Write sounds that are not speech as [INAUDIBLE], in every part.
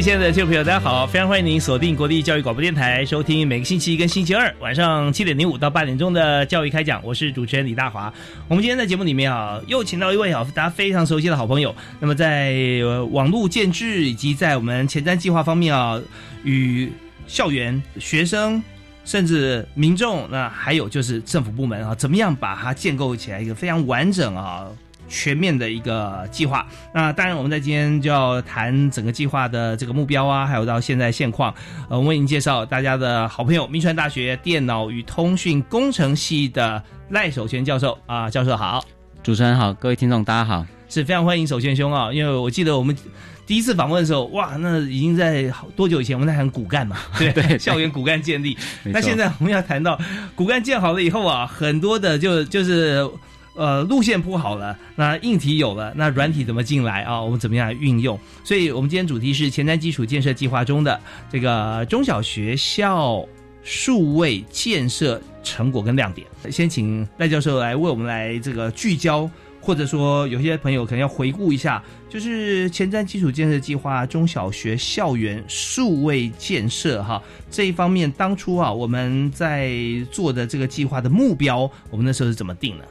位亲爱的听众朋友，大家好！非常欢迎您锁定国立教育广播电台，收听每个星期一跟星期二晚上七点零五到八点钟的教育开讲。我是主持人李大华。我们今天在节目里面啊，又请到一位啊大家非常熟悉的好朋友。那么在网络建制以及在我们前瞻计划方面啊，与校园、学生甚至民众，那还有就是政府部门啊，怎么样把它建构起来一个非常完整啊？全面的一个计划。那当然，我们在今天就要谈整个计划的这个目标啊，还有到现在现况。呃，我们为您介绍大家的好朋友，民传大学电脑与通讯工程系的赖守全教授啊，教授好，主持人好，各位听众大家好，是非常欢迎守全兄啊，因为我记得我们第一次访问的时候，哇，那已经在多久以前？我们在谈骨干嘛，[LAUGHS] 对对，校园骨干建立。那现在我们要谈到骨干建好了以后啊，很多的就就是。呃，路线铺好了，那硬体有了，那软体怎么进来啊？我们怎么样运用？所以，我们今天主题是前瞻基础建设计划中的这个中小学校数位建设成果跟亮点。先请赖教授来为我们来这个聚焦，或者说有些朋友可能要回顾一下，就是前瞻基础建设计划中小学校园数位建设哈这一方面，当初啊我们在做的这个计划的目标，我们那时候是怎么定的？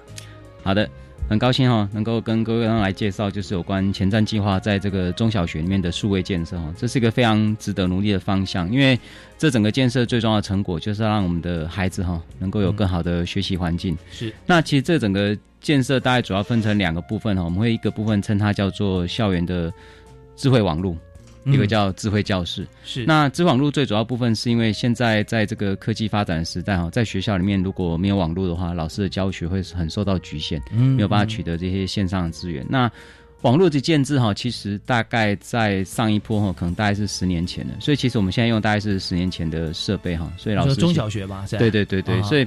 好的，很高兴哈，能够跟各位来介绍，就是有关前瞻计划在这个中小学里面的数位建设哈，这是一个非常值得努力的方向，因为这整个建设最重要的成果就是让我们的孩子哈能够有更好的学习环境。是，那其实这整个建设大概主要分成两个部分哈，我们会一个部分称它叫做校园的智慧网络。一个叫智慧教室，是。那知网络最主要部分是因为现在在这个科技发展的时代哈，在学校里面如果没有网络的话，老师的教学会很受到局限，没有办法取得这些线上的资源。那网络的建制哈，其实大概在上一波哈，可能大概是十年前的，所以其实我们现在用大概是十年前的设备哈，所以老师中小学吧，对对对对，所以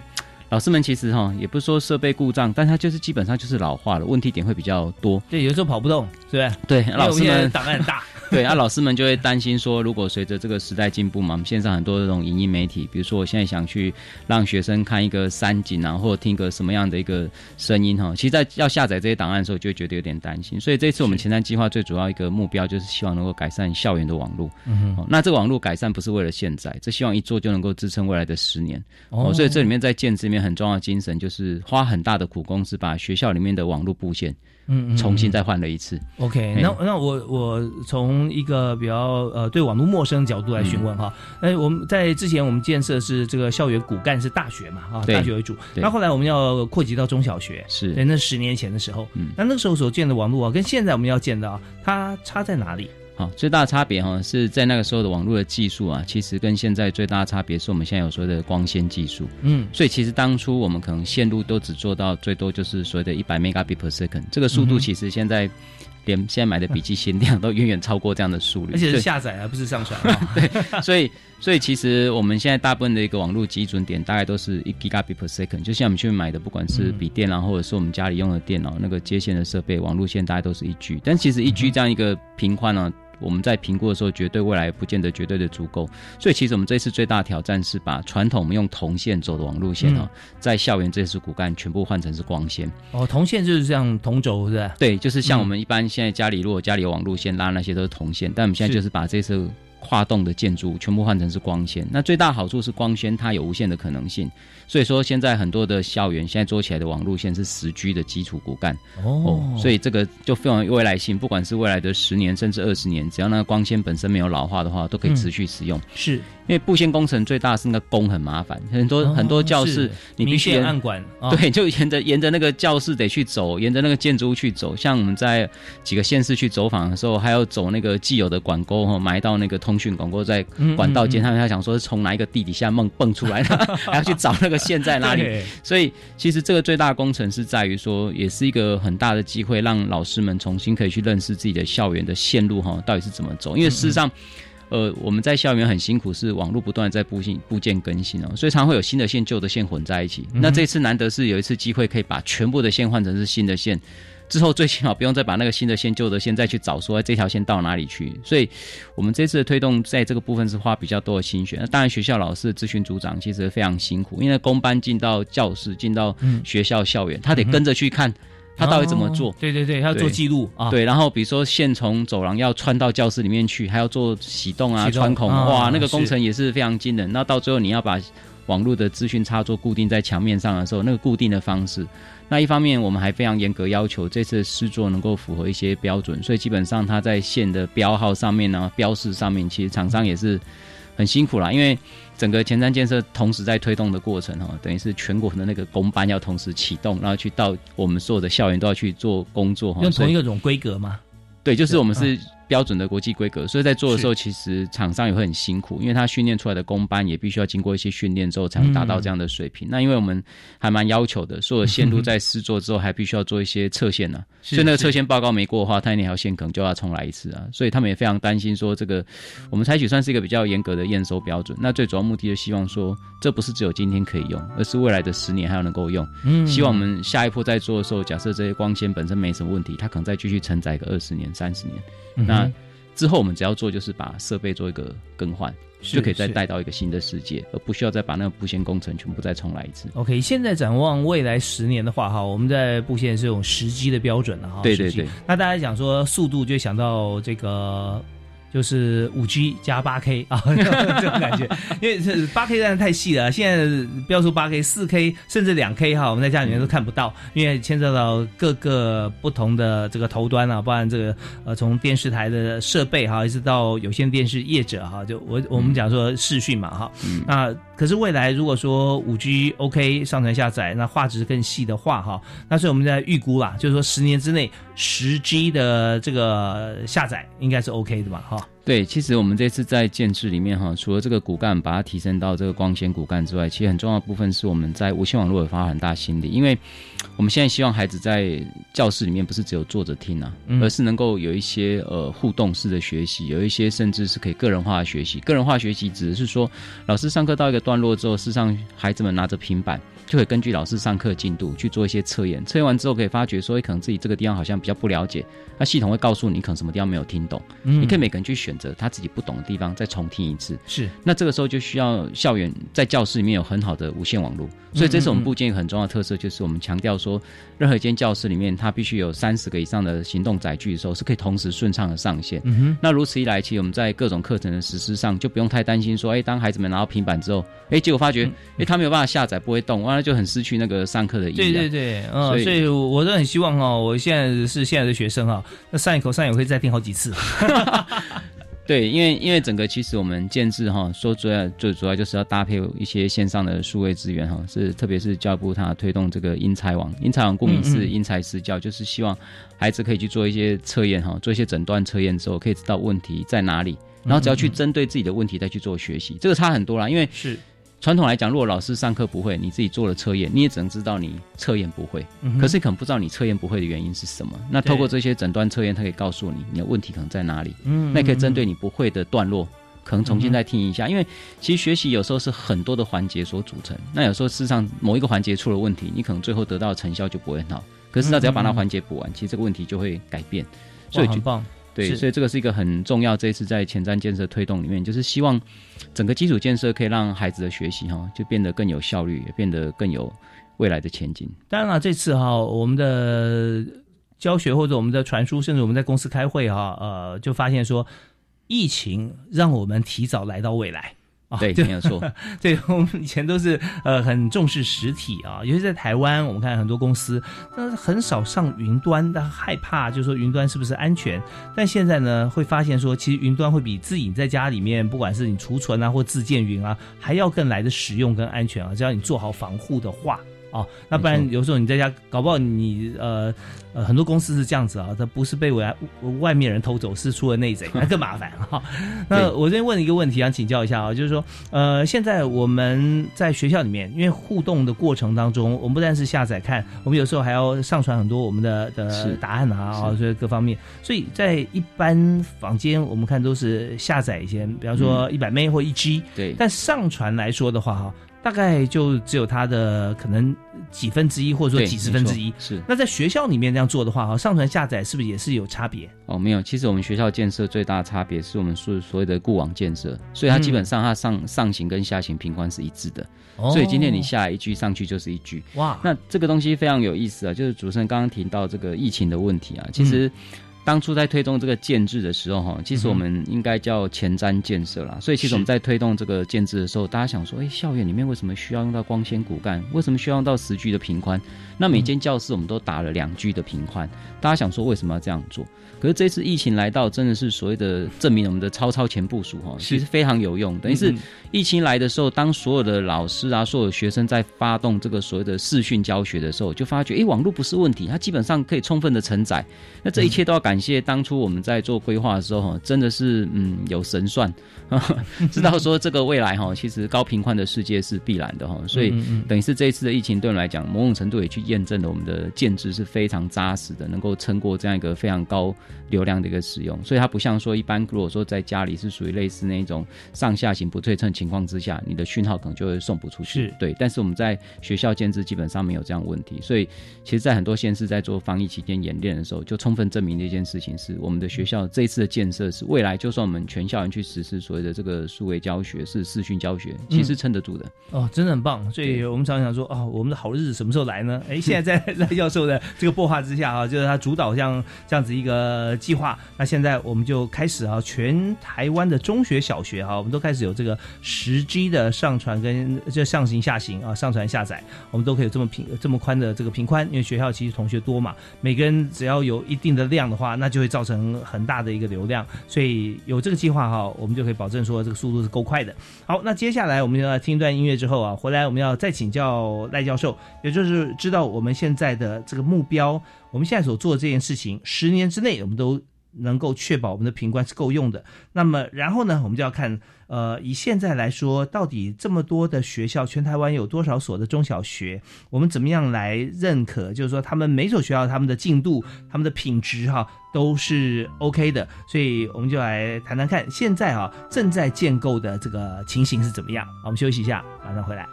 老师们其实哈，也不是说设备故障，但它就是基本上就是老化了，问题点会比较多。对，有时候跑不动，是不对，老师们档案很大。[LAUGHS] 对啊，老师们就会担心说，如果随着这个时代进步嘛，我们线上很多这种影音媒体，比如说我现在想去让学生看一个山景啊，或者听个什么样的一个声音哈，其实，在要下载这些档案的时候，就会觉得有点担心。所以这次我们前瞻计划最主要一个目标，就是希望能够改善校园的网络。嗯哼，那这个网络改善不是为了现在，这希望一做就能够支撑未来的十年。哦，所以这里面在建制里面很重要的精神，就是花很大的苦功，是把学校里面的网络布线。嗯，重新再换了一次。OK，那那我我从一个比较呃对网络陌生的角度来询问哈。那我们在之前我们建设是这个校园骨干是大学嘛啊，大学为主。那后来我们要扩及到中小学，是那十年前的时候，那那个时候所建的网络啊，跟现在我们要建的啊，它差在哪里？好，最大的差别哈是在那个时候的网络的技术啊，其实跟现在最大的差别是我们现在有所谓的光纤技术。嗯，所以其实当初我们可能线路都只做到最多就是所谓的一百 megabit per second，这个速度其实现在连现在买的笔记限量都远远超过这样的速率，而且是下载而不是上传。[LAUGHS] 对，所以所以其实我们现在大部分的一个网络基准点大概都是一 gigabit per second，就像我们去买的不管是笔电啊，或者是我们家里用的电脑那个接线的设备，网路线大概都是一 G，但其实一 G 这样一个频宽呢。我们在评估的时候，绝对未来不见得绝对的足够，所以其实我们这次最大挑战是把传统我们用铜线走的网路线哦，在校园这次骨干全部换成是光纤。哦，铜线就是像铜轴是吧？对，就是像我们一般现在家里如果家里有网路线拉那些都是铜线，但我们现在就是把这次跨栋的建筑全部换成是光纤。那最大好处是光纤它有无限的可能性，所以说现在很多的校园现在做起来的网路线是十 G 的基础骨干哦，所以这个就非常有未来性，不管是未来的十年甚至二十年，只要那个光纤本身没有老化的话，都可以持续使用。是。因为布线工程最大是那个工很麻烦，很多很多教室你必须按管，[LAUGHS] 对，就沿着沿着那个教室得去走，沿着那个建筑物去走。像我们在几个县市去走访的时候，还要走那个既有的管沟哈，埋到那个通讯管沟在管道间，他们还想说是从哪一个地底下梦蹦出来的，[LAUGHS] 还要去找那个线在哪里。[LAUGHS] 所以其实这个最大工程是在于说，也是一个很大的机会，让老师们重新可以去认识自己的校园的线路哈，到底是怎么走。因为事实上。呃，我们在校园很辛苦，是网络不断在部线部件更新哦，所以常会有新的线、旧的线混在一起。那这次难得是有一次机会，可以把全部的线换成是新的线，之后最起码不用再把那个新的线、旧的线再去找，说这条线到哪里去。所以，我们这次的推动在这个部分是花比较多的心血。那当然，学校老师、咨询组长其实非常辛苦，因为公班进到教室、进到学校校园，他得跟着去看。他到底怎么做？对对对，他要做记录啊。对，然后比如说线从走廊要穿到教室里面去，还要做启动啊、穿孔，哇，那个工程也是非常惊人。那到最后你要把网络的资讯插座固定在墙面上的时候，那个固定的方式，那一方面我们还非常严格要求这次的施作能够符合一些标准，所以基本上它在线的标号上面呢、标示上面，其实厂商也是很辛苦啦，因为。整个前瞻建设同时在推动的过程哈，等于是全国的那个工班要同时启动，然后去到我们所有的校园都要去做工作哈。用同一个种规格吗？对，就是我们是。标准的国际规格，所以在做的时候，其实厂商也会很辛苦，因为他训练出来的工班也必须要经过一些训练之后，才能达到这样的水平。那因为我们还蛮要求的，所有线路在试做之后，还必须要做一些测线 [LAUGHS] 呢。所以那个测线报告没过的话，他那条线可能就要重来一次啊。所以他们也非常担心说，这个我们采取算是一个比较严格的验收标准。那最主要目的就希望说，这不是只有今天可以用，而是未来的十年还要能够用。嗯，希望我们下一步在做的时候，假设这些光纤本身没什么问题，它可能再继续承载个二十年、三十年。那之后我们只要做就是把设备做一个更换，就可以再带到一个新的世界，而不需要再把那个布线工程全部再重来一次。OK，现在展望未来十年的话，哈，我们在布线是用时机的标准了，哈。对对对。那大家讲说速度，就想到这个。就是五 G 加八 K 啊，[LAUGHS] 这种感觉，因为这八 K 真的太细了。现在标出八 K、四 K 甚至两 K 哈，我们在家里面都看不到，因为牵涉到各个不同的这个头端啊，包含这个呃从电视台的设备哈，一直到有线电视业者哈，就我我们讲说视讯嘛哈，那。可是未来如果说五 G OK 上传下载，那画质更细的话，哈，那所以我们在预估啦，就是说十年之内十 G 的这个下载应该是 OK 的吧，哈。对，其实我们这次在建制里面哈，除了这个骨干把它提升到这个光纤骨干之外，其实很重要的部分是我们在无线网络也发很大心力，因为我们现在希望孩子在教室里面不是只有坐着听啊，而是能够有一些呃互动式的学习，有一些甚至是可以个人化的学习。个人化学习指的是说，老师上课到一个段落之后，事实上孩子们拿着平板。就会根据老师上课进度去做一些测验，测验完之后可以发觉说，可能自己这个地方好像比较不了解，那系统会告诉你可能什么地方没有听懂，你可以每个人去选择他自己不懂的地方再重听一次。是，那这个时候就需要校园在教室里面有很好的无线网络，所以这是我们部件一个很重要的特色，就是我们强调说，任何一间教室里面它必须有三十个以上的行动载具的时候，是可以同时顺畅的上线。那如此一来，其实我们在各种课程的实施上就不用太担心说，哎，当孩子们拿到平板之后，哎，结果发觉，哎，他没有办法下载，不会动，完了就很失去那个上课的意义。对对对，嗯，所以我都很希望哈，我现在是现在的学生哈，那上一口上也会再听好几次。[LAUGHS] 对，因为因为整个其实我们建制哈，说主要最主要就是要搭配一些线上的数位资源哈，是特别是教育部它推动这个英才网，英才网顾名思义因材施教，就是希望孩子可以去做一些测验哈，做一些诊断测验之后，可以知道问题在哪里，然后只要去针对自己的问题再去做学习，这个差很多啦，因为是。传统来讲，如果老师上课不会，你自己做了测验，你也只能知道你测验不会。可是可能不知道你测验不会的原因是什么。那透过这些诊断测验，它可以告诉你你的问题可能在哪里。嗯，那可以针对你不会的段落，可能重新再听一下。因为其实学习有时候是很多的环节所组成。那有时候事实上某一个环节出了问题，你可能最后得到的成效就不会很好。可是那只要把那环节补完，其实这个问题就会改变。所以很棒。对，所以这个是一个很重要。这一次在前瞻建设推动里面，就是希望整个基础建设可以让孩子的学习哈，就变得更有效率，也变得更有未来的前景。当然了，这次哈，我们的教学或者我们的传输，甚至我们在公司开会哈，呃，就发现说。疫情让我们提早来到未来。对，没有错。[LAUGHS] 对我们以前都是呃很重视实体啊，尤其在台湾，我们看很多公司，但是很少上云端，但害怕就是说云端是不是安全？但现在呢，会发现说，其实云端会比自己在家里面，不管是你储存啊或自建云啊，还要更来的实用跟安全啊，只要你做好防护的话。哦，那不然有时候你在家搞不好你呃呃很多公司是这样子啊，它不是被外外面人偷走，是出了内贼，那更麻烦 [LAUGHS] 哈。那我这边问一个问题，想请教一下啊，就是说呃现在我们在学校里面，因为互动的过程当中，我们不但是下载看，我们有时候还要上传很多我们的的答案啊啊，所以各方面，所以在一般房间我们看都是下载一些，比方说一百 M 或一 G，对，但上传来说的话哈。大概就只有它的可能几分之一，或者说几十分之一。是那在学校里面这样做的话，哈，上传下载是不是也是有差别？哦，没有。其实我们学校建设最大的差别是我们所所谓的固网建设，所以它基本上它上上行跟下行频宽是一致的。哦所以今天你下一句上去就是一句。哇，那这个东西非常有意思啊！就是主持人刚刚提到这个疫情的问题啊，其实。当初在推动这个建制的时候，哈，其实我们应该叫前瞻建设啦。所以其实我们在推动这个建制的时候，大家想说，哎，校园里面为什么需要用到光纤骨干？为什么需要用到十 G 的频宽？那每间教室我们都打了两 G 的频宽。大家想说，为什么要这样做？可是这次疫情来到，真的是所谓的证明我们的超超前部署哈，其实非常有用。等于是疫情来的时候，当所有的老师啊，所有学生在发动这个所谓的视讯教学的时候，就发觉，哎，网络不是问题，它基本上可以充分的承载。那这一切都要感谢当初我们在做规划的时候，哈，真的是嗯有神算，知道说这个未来哈，[LAUGHS] 其实高频宽的世界是必然的哈。所以等于是这一次的疫情对我们来讲，某种程度也去验证了我们的建制是非常扎实的，能够撑过这样一个非常高。流量的一个使用，所以它不像说一般，如果说在家里是属于类似那种上下行不对称情况之下，你的讯号可能就会送不出去。对，但是我们在学校建制基本上没有这样问题，所以其实，在很多县市在做防疫期间演练的时候，就充分证明的一件事情是，我们的学校这一次的建设是未来就算我们全校人去实施所谓的这个数位教学是视讯教学，其实撑得住的。哦，真的很棒。所以我们常常说，哦，我们的好日子什么时候来呢？哎，[LAUGHS] 现在在赖教授的这个擘画之下啊，就是他主导像这样子一个。计划，那现在我们就开始啊，全台湾的中学、小学哈，我们都开始有这个十 G 的上传跟这上行下行啊，上传下载，我们都可以有这么平这么宽的这个频宽，因为学校其实同学多嘛，每个人只要有一定的量的话，那就会造成很大的一个流量，所以有这个计划哈，我们就可以保证说这个速度是够快的。好，那接下来我们要听一段音乐之后啊，回来我们要再请教赖教授，也就是知道我们现在的这个目标。我们现在所做的这件事情，十年之内我们都能够确保我们的频宽是够用的。那么，然后呢，我们就要看，呃，以现在来说，到底这么多的学校，全台湾有多少所的中小学，我们怎么样来认可？就是说，他们每所学校他们的进度、他们的品质，哈，都是 OK 的。所以，我们就来谈谈看，现在啊正在建构的这个情形是怎么样。我们休息一下，马上回来。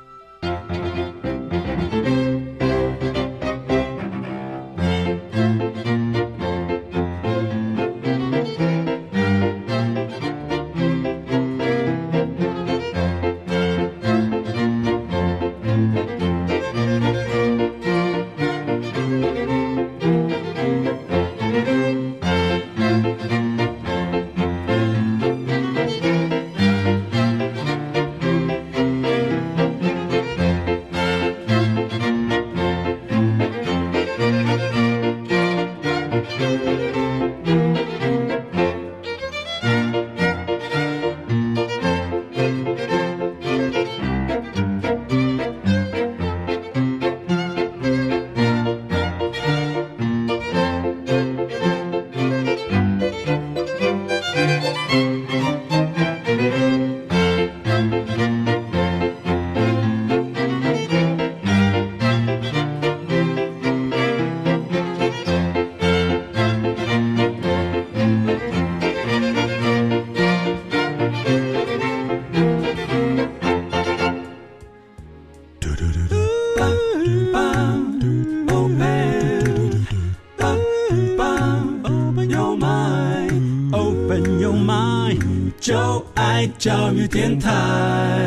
电台。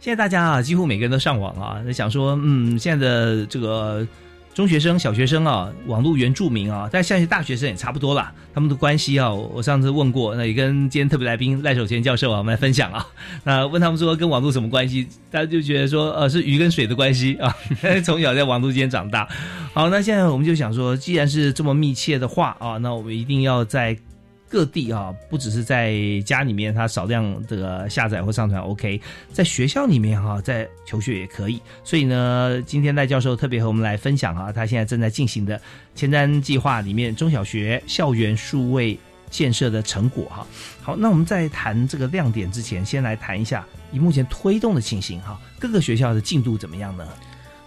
现在大家啊，几乎每个人都上网啊，想说，嗯，现在的这个。中学生、小学生啊，网络原住民啊，但现在大学生也差不多了。他们的关系啊，我上次问过，那也跟今天特别来宾赖守贤教授啊，我们来分享啊。[LAUGHS] 那问他们说跟网络什么关系，大家就觉得说，呃，是鱼跟水的关系啊。[LAUGHS] 从小在网络间长大，好，那现在我们就想说，既然是这么密切的话啊，那我们一定要在。各地啊，不只是在家里面，它少量这个下载或上传 OK，在学校里面哈，在求学也可以。所以呢，今天赖教授特别和我们来分享啊，他现在正在进行的前瞻计划里面中小学校园数位建设的成果哈。好，那我们在谈这个亮点之前，先来谈一下以目前推动的情形哈，各个学校的进度怎么样呢？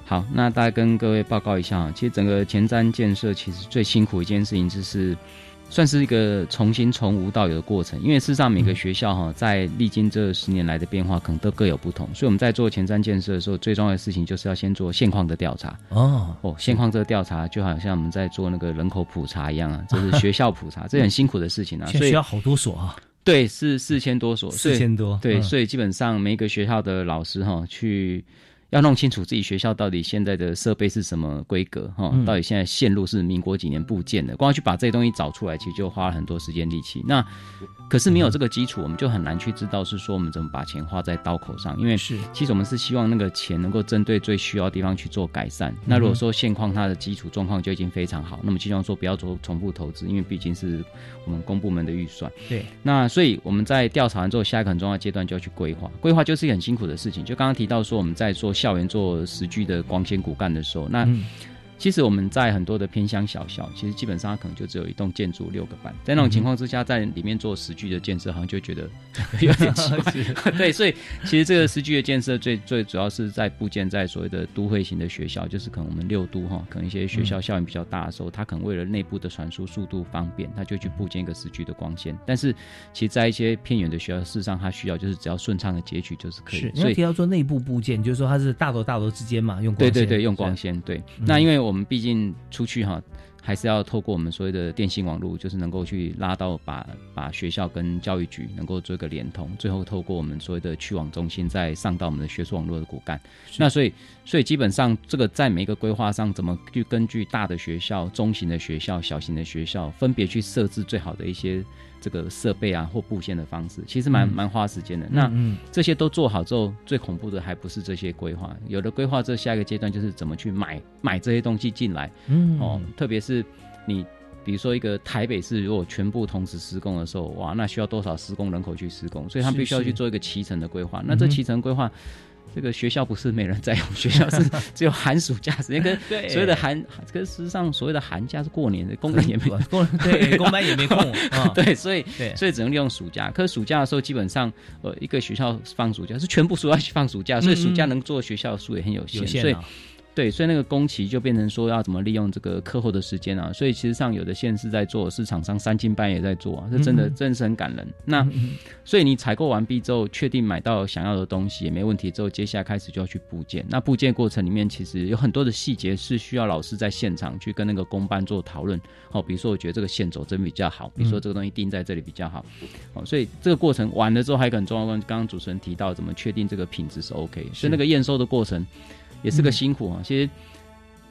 好，那大家跟各位报告一下啊，其实整个前瞻建设其实最辛苦一件事情就是。算是一个重新从无到有的过程，因为事实上每个学校哈，在历经这十年来的变化，可能都各有不同。所以我们在做前瞻建设的时候，最重要的事情就是要先做现况的调查。哦哦，现况这个调查就好像我们在做那个人口普查一样啊，[LAUGHS] 就是学校普查，这很辛苦的事情啊。[LAUGHS] 所以需要好多所啊。对，是四千多所，四千多。对，所以基本上每一个学校的老师哈去。要弄清楚自己学校到底现在的设备是什么规格哈，到底现在线路是民国几年部件的，光去把这些东西找出来，其实就花了很多时间力气。那可是没有这个基础，我们就很难去知道是说我们怎么把钱花在刀口上，因为是其实我们是希望那个钱能够针对最需要的地方去做改善。那如果说现况它的基础状况就已经非常好，那么希望说不要做重复投资，因为毕竟是我们公部门的预算。对，那所以我们在调查完之后，下一个很重要的阶段就要去规划。规划就是一个很辛苦的事情，就刚刚提到说我们在做校园做实际的光纤骨干的时候，那。其实我们在很多的偏乡小校，其实基本上可能就只有一栋建筑六个班，在那种情况之下，在里面做实具的建设，好像就觉得 [LAUGHS] 有点奇怪。对，所以其实这个实具的建设最最主要是在部件在所谓的都会型的学校，就是可能我们六都哈，可能一些学校校园比较大的时候，它可能为了内部的传输速度方便，它就去部件一个实具的光纤。但是其实，在一些偏远的学校，事实上它需要就是只要顺畅的截取就是可以。所以提到做内部部件，就是说它是大楼大楼之间嘛，用光纤。对对对，用光纤。对，那因为我。我们毕竟出去哈，还是要透过我们所谓的电信网络，就是能够去拉到把把学校跟教育局能够做一个连通，最后透过我们所谓的去网中心再上到我们的学术网络的骨干。那所以，所以基本上这个在每一个规划上，怎么去根据大的学校、中型的学校、小型的学校，分别去设置最好的一些。这个设备啊或布线的方式，其实蛮蛮花时间的。那嗯这些都做好之后，最恐怖的还不是这些规划。有的规划这下一个阶段就是怎么去买买这些东西进来。嗯哦，特别是你比如说一个台北市，如果全部同时施工的时候，哇，那需要多少施工人口去施工？所以他必须要去做一个骑乘的规划。那这骑乘规划。这个学校不是没人在用，[LAUGHS] 学校是 [LAUGHS] 只有寒暑假时间跟所谓的寒，跟事实上所谓的寒假是过年的，工人也没工对工班也没空，[LAUGHS] 对，所以所以只能利用暑假。可是暑假的时候，基本上呃一个学校放暑假是全部暑假去放暑假，所以暑假能做学校的数也很有限，所以。对，所以那个工期就变成说要怎么利用这个课后的时间啊？所以其实上有的县是在做，市场上三更半夜在做啊，这真的真是很感人。那所以你采购完毕之后，确定买到想要的东西也没问题之后，接下来开始就要去部件。那部件过程里面其实有很多的细节是需要老师在现场去跟那个工班做讨论。哦，比如说我觉得这个线走针比较好，比如说这个东西定在这里比较好。哦，所以这个过程完了之后还有很重要，刚刚主持人提到怎么确定这个品质是 OK，所以那个验收的过程。也是个辛苦啊，其实。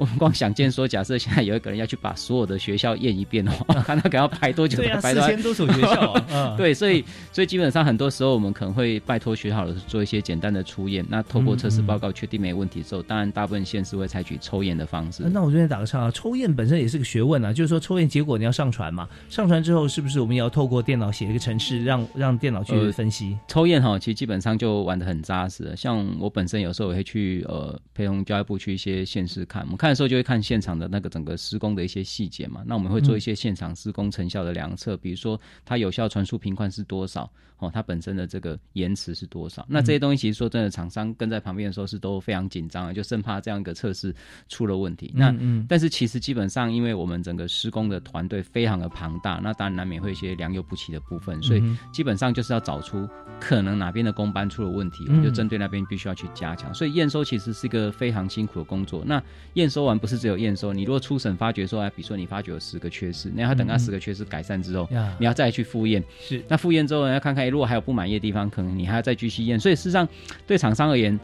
我们光想见说，假设现在有一个人要去把所有的学校验一遍的话，[LAUGHS] 看他可能要排多久？对啊，四千多所学校啊。[LAUGHS] 对，所以所以基本上很多时候我们可能会拜托学校老师做一些简单的初验。那透过测试报告确定没问题之后，当然大部分县市会采取抽验的方式。那我这边打个岔啊，抽验本身也是个学问啊，就是说抽验结果你要上传嘛，上传之后是不是我们也要透过电脑写一个程式，让让电脑去分析？抽验哈，其实基本上就玩的很扎实。像我本身有时候也会去呃陪同教育部去一些县市看，我们看的时候就会看现场。的那个整个施工的一些细节嘛，那我们会做一些现场施工成效的量测，比如说它有效传输频宽是多少，哦，它本身的这个延迟是多少。那这些东西其实说真的，厂商跟在旁边的时候是都非常紧张的，就生怕这样一个测试出了问题。那但是其实基本上，因为我们整个施工的团队非常的庞大，那当然难免会一些良莠不齐的部分，所以基本上就是要找出可能哪边的工班出了问题，我们就针对那边必须要去加强。所以验收其实是一个非常辛苦的工作。那验收完不是只有验。收你如果初审发觉说，哎，比如说你发觉有十个缺失，那要等那十个缺失改善之后，你要再去复验。是，那复验之后呢，要看看，如果还有不满意的地方，可能你还要再继续验。所以事实上，对厂商而言，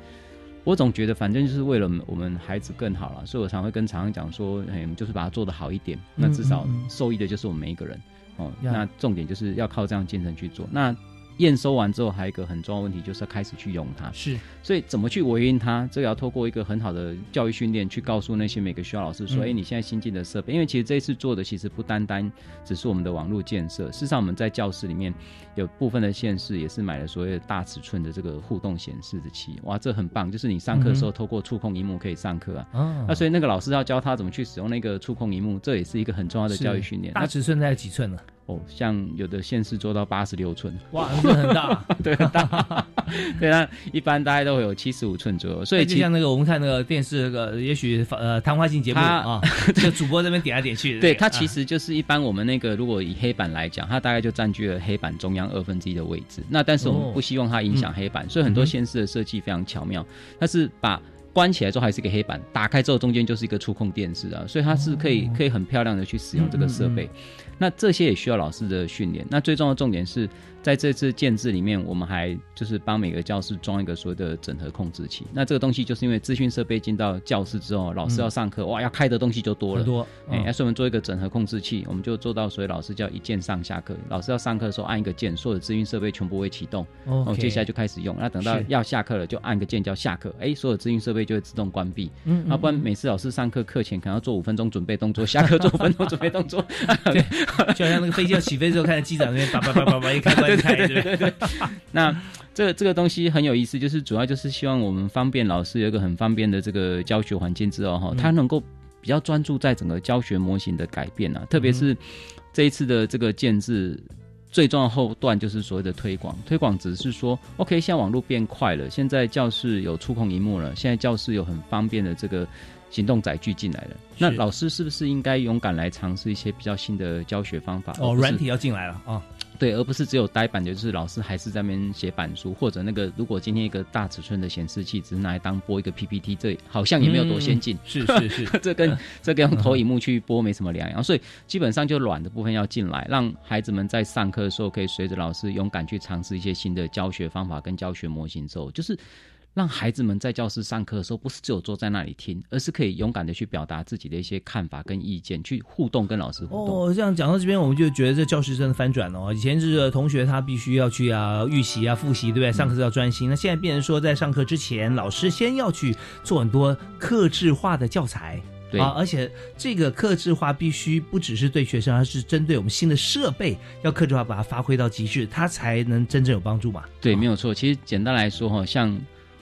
我总觉得反正就是为了我们孩子更好了，所以我常会跟厂商讲说，哎，就是把它做得好一点，那至少受益的就是我们每一个人哦。那重点就是要靠这样精神去做。那验收完之后，还有一个很重要问题，就是要开始去用它。是，所以怎么去维运它，这个要透过一个很好的教育训练，去告诉那些每个学校老师说：，哎，你现在新进的设备，因为其实这一次做的其实不单单只是我们的网络建设，事实上我们在教室里面有部分的县市也是买了所谓的大尺寸的这个互动显示的器。哇，这很棒，就是你上课的时候透过触控荧幕可以上课啊。嗯。那所以那个老师要教他怎么去使用那个触控荧幕，这也是一个很重要的教育训练。大尺寸在几寸呢？哦，像有的县市做到八十六寸，哇，这很大，[LAUGHS] 对，很大，[LAUGHS] 对啊，一般大概都会有七十五寸左右，所以就像那个我们看那个电视那个，也许呃谈话性节目啊，[LAUGHS] 这个主播这边点来点去，对，它其实就是一般我们那个如果以黑板来讲，它大概就占据了黑板中央二分之一的位置，那但是我们不希望它影响黑板，所以很多县市的设计非常巧妙，它是把。关起来之后还是一个黑板，打开之后中间就是一个触控电视啊，所以它是可以可以很漂亮的去使用这个设备。那这些也需要老师的训练。那最重要的重点是。在这次建制里面，我们还就是帮每个教室装一个所谓的整合控制器。那这个东西就是因为资讯设备进到教室之后，老师要上课，哇，要开的东西就多了。多，哎，所以我们做一个整合控制器，我们就做到所以老师叫一键上下课。老师要上课的时候按一个键，所有的资讯设备全部会启动。哦，接下来就开始用。那等到要下课了，就按个键叫下课。哎，所有资讯设备就会自动关闭。嗯，要不然每次老师上课课前可能要做五分钟准备动作，下课做五分钟准备动作。对，就好像那个飞机要起飞之后，看机长那边叭叭叭叭叭一开关开，[LAUGHS] 对对对。那这这个东西很有意思，就是主要就是希望我们方便老师有一个很方便的这个教学环境之后哈，他能够比较专注在整个教学模型的改变啊，特别是这一次的这个建制最重要后段就是所谓的推广，推广只是说 OK，现在网络变快了，现在教室有触控荧幕了，现在教室有很方便的这个行动载具进来了，那老师是不是应该勇敢来尝试一些比较新的教学方法？哦，软体要进来了啊。对，而不是只有呆板，就是老师还是在那边写板书，或者那个如果今天一个大尺寸的显示器只是拿来当播一个 PPT，这好像也没有多先进。是是是，[LAUGHS] 这跟这跟用投影幕去播没什么两样。所以基本上就软的部分要进来，让孩子们在上课的时候可以随着老师勇敢去尝试一些新的教学方法跟教学模型之后，就是。让孩子们在教室上课的时候，不是只有坐在那里听，而是可以勇敢的去表达自己的一些看法跟意见，去互动，跟老师互动。哦，这样讲到这边，我们就觉得这教室真的翻转了。以前是同学他必须要去啊预习啊复习，对不对？上课是要专心。那现在变成说，在上课之前，老师先要去做很多克制化的教材，对啊，而且这个克制化必须不只是对学生，而是针对我们新的设备，要克制化把它发挥到极致，它才能真正有帮助嘛。对，没有错。其实简单来说，哈，像。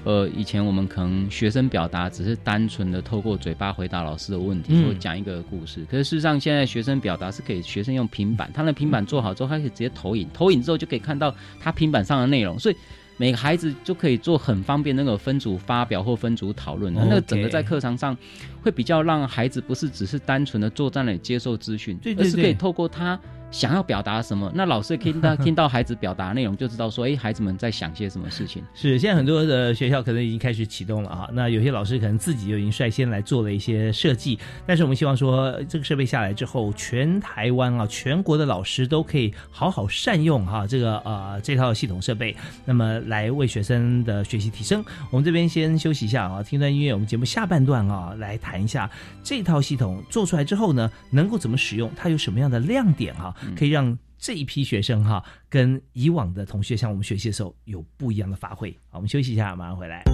呃，以前我们可能学生表达只是单纯的透过嘴巴回答老师的问题，或讲一个故事。可是事实上，现在学生表达是可以学生用平板，他的平板做好之后，他可以直接投影，投影之后就可以看到他平板上的内容，所以每个孩子就可以做很方便那个分组发表或分组讨论。那个整个在课堂上会比较让孩子不是只是单纯的坐在那里接受资讯，而是可以透过他。想要表达什么？那老师听到听到孩子表达内容，就知道说，哎，孩子们在想些什么事情。是，现在很多的学校可能已经开始启动了啊。那有些老师可能自己就已经率先来做了一些设计。但是我们希望说，这个设备下来之后，全台湾啊，全国的老师都可以好好善用哈这个呃这套系统设备，那么来为学生的学习提升。我们这边先休息一下啊，听段音乐。我们节目下半段啊，来谈谈一下这套系统做出来之后呢，能够怎么使用，它有什么样的亮点哈。可以让这一批学生哈，跟以往的同学，向我们学习的时候有不一样的发挥。好，我们休息一下，马上回来。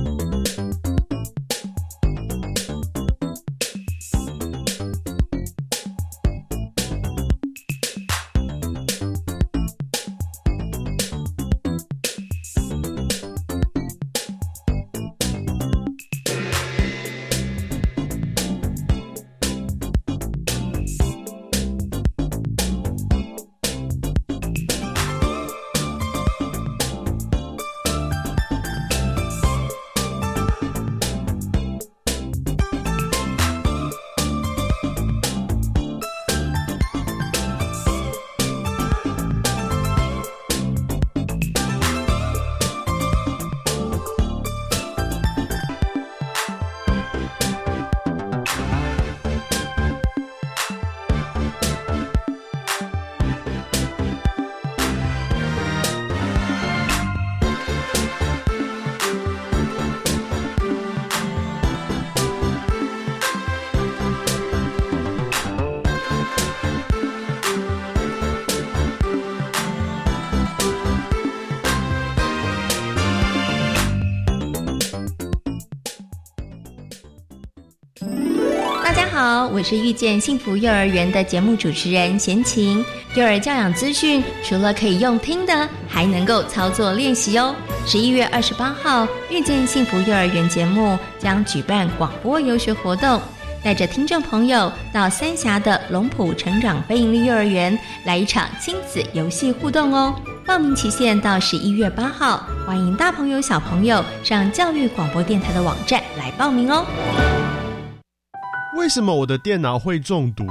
我是遇见幸福幼儿园的节目主持人贤琴。幼儿教养资讯除了可以用听的，还能够操作练习哦。十一月二十八号，遇见幸福幼儿园节目将举办广播游学活动，带着听众朋友到三峡的龙浦成长非营利幼儿园来一场亲子游戏互动哦。报名期限到十一月八号，欢迎大朋友小朋友上教育广播电台的网站来报名哦。为什么我的电脑会中毒？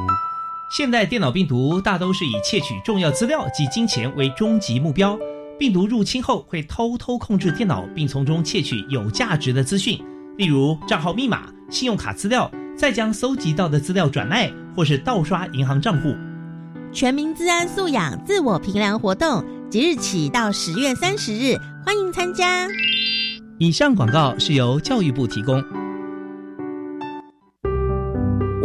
现代电脑病毒大都是以窃取重要资料及金钱为终极目标。病毒入侵后会偷偷控制电脑，并从中窃取有价值的资讯，例如账号密码、信用卡资料，再将搜集到的资料转卖或是盗刷银行账户。全民自安素养自我评量活动即日起到十月三十日，欢迎参加。以上广告是由教育部提供。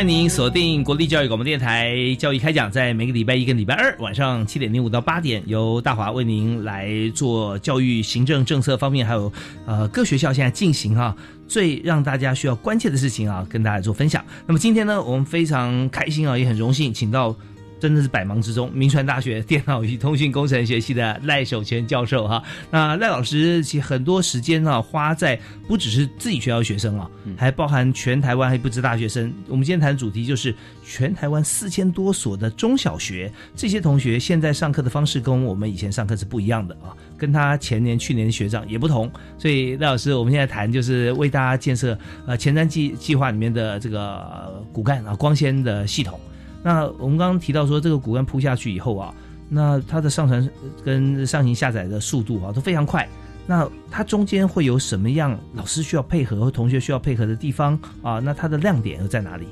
欢迎您锁定国立教育广播电台《教育开讲》，在每个礼拜一跟礼拜二晚上七点零五到八点，由大华为您来做教育行政政策方面，还有呃各学校现在进行啊最让大家需要关切的事情啊，跟大家做分享。那么今天呢，我们非常开心啊，也很荣幸请到。真的是百忙之中，明传大学电脑与通讯工程学系的赖守全教授哈。那赖老师其实很多时间啊花在不只是自己学校的学生啊，还包含全台湾还不止大学生。我们今天谈的主题就是全台湾四千多所的中小学，这些同学现在上课的方式跟我们以前上课是不一样的啊，跟他前年、去年的学长也不同。所以赖老师，我们现在谈就是为大家建设呃前瞻计计划里面的这个骨干啊光纤的系统。那我们刚刚提到说，这个骨干铺下去以后啊，那它的上传跟上行下载的速度啊都非常快。那它中间会有什么样老师需要配合或同学需要配合的地方啊？那它的亮点又在哪里？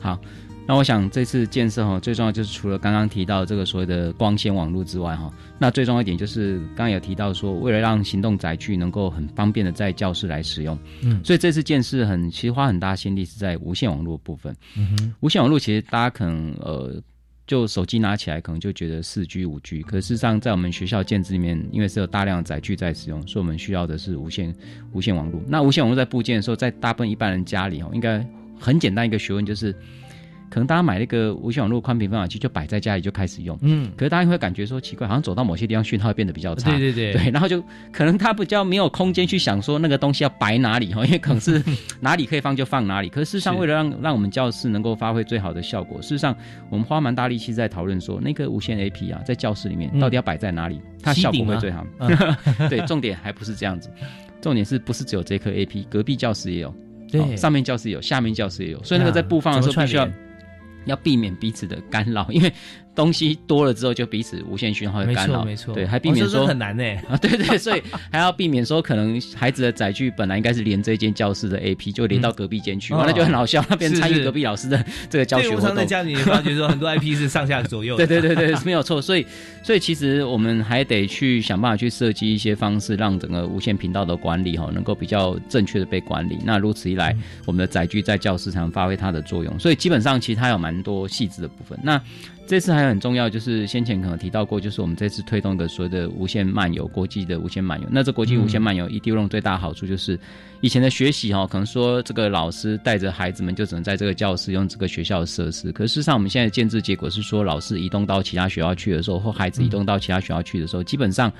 好。那我想这次建设哈，最重要就是除了刚刚提到这个所谓的光纤网络之外哈，那最重要一点就是刚刚有提到说，为了让行动载具能够很方便的在教室来使用，嗯，所以这次建设很其实花很大心力是在无线网络部分。嗯哼，无线网络其实大家可能呃，就手机拿起来可能就觉得四 G 五 G，可事实上在我们学校建制里面，因为是有大量的载具在使用，所以我们需要的是无线无线网络。那无线网络在部件的时候，在大部分一般人家里哦，应该很简单一个学问就是。可能大家买那个无线网络宽频分享器就摆在家里就开始用，嗯，可是大家会感觉说奇怪，好像走到某些地方讯号会变得比较差，对对对，对，然后就可能他比较没有空间去想说那个东西要摆哪里哈，因为可能是 [LAUGHS] 哪里可以放就放哪里。可是事实上，为了让让我们教室能够发挥最好的效果，事实上我们花蛮大力气在讨论说那个无线 A P 啊，在教室里面到底要摆在哪里，它效果会最好。[LAUGHS] [LAUGHS] 对，重点还不是这样子，重点是不是只有这颗 A P，隔壁教室也有，对，上面教室有，下面教室也有，所以那个在布放的时候必须要。要避免彼此的干扰，因为。东西多了之后，就彼此无线讯号会干扰，没错，对，还避免说很难呢啊，对对，所以还要避免说可能孩子的载具本来应该是连这间教室的 A P，就连到隔壁间去，那就很好笑，那边参与隔壁老师的这个教学活动。在家里发觉说很多 I P 是上下左右，对对对对，没有错。所以所以其实我们还得去想办法去设计一些方式，让整个无线频道的管理哈能够比较正确的被管理。那如此一来，我们的载具在教室才能发挥它的作用。所以基本上其实它有蛮蛮多细致的部分。那这次还有很重要，就是先前可能提到过，就是我们这次推动一个所谓的无线漫游，国际的无线漫游。那这国际无线漫游 EDU 用最大好处就是，以前的学习哈，可能说这个老师带着孩子们就只能在这个教室用这个学校的设施。可事实上，我们现在建制结果是说，老师移动到其他学校去的时候，或孩子移动到其他学校去的时候，基本上。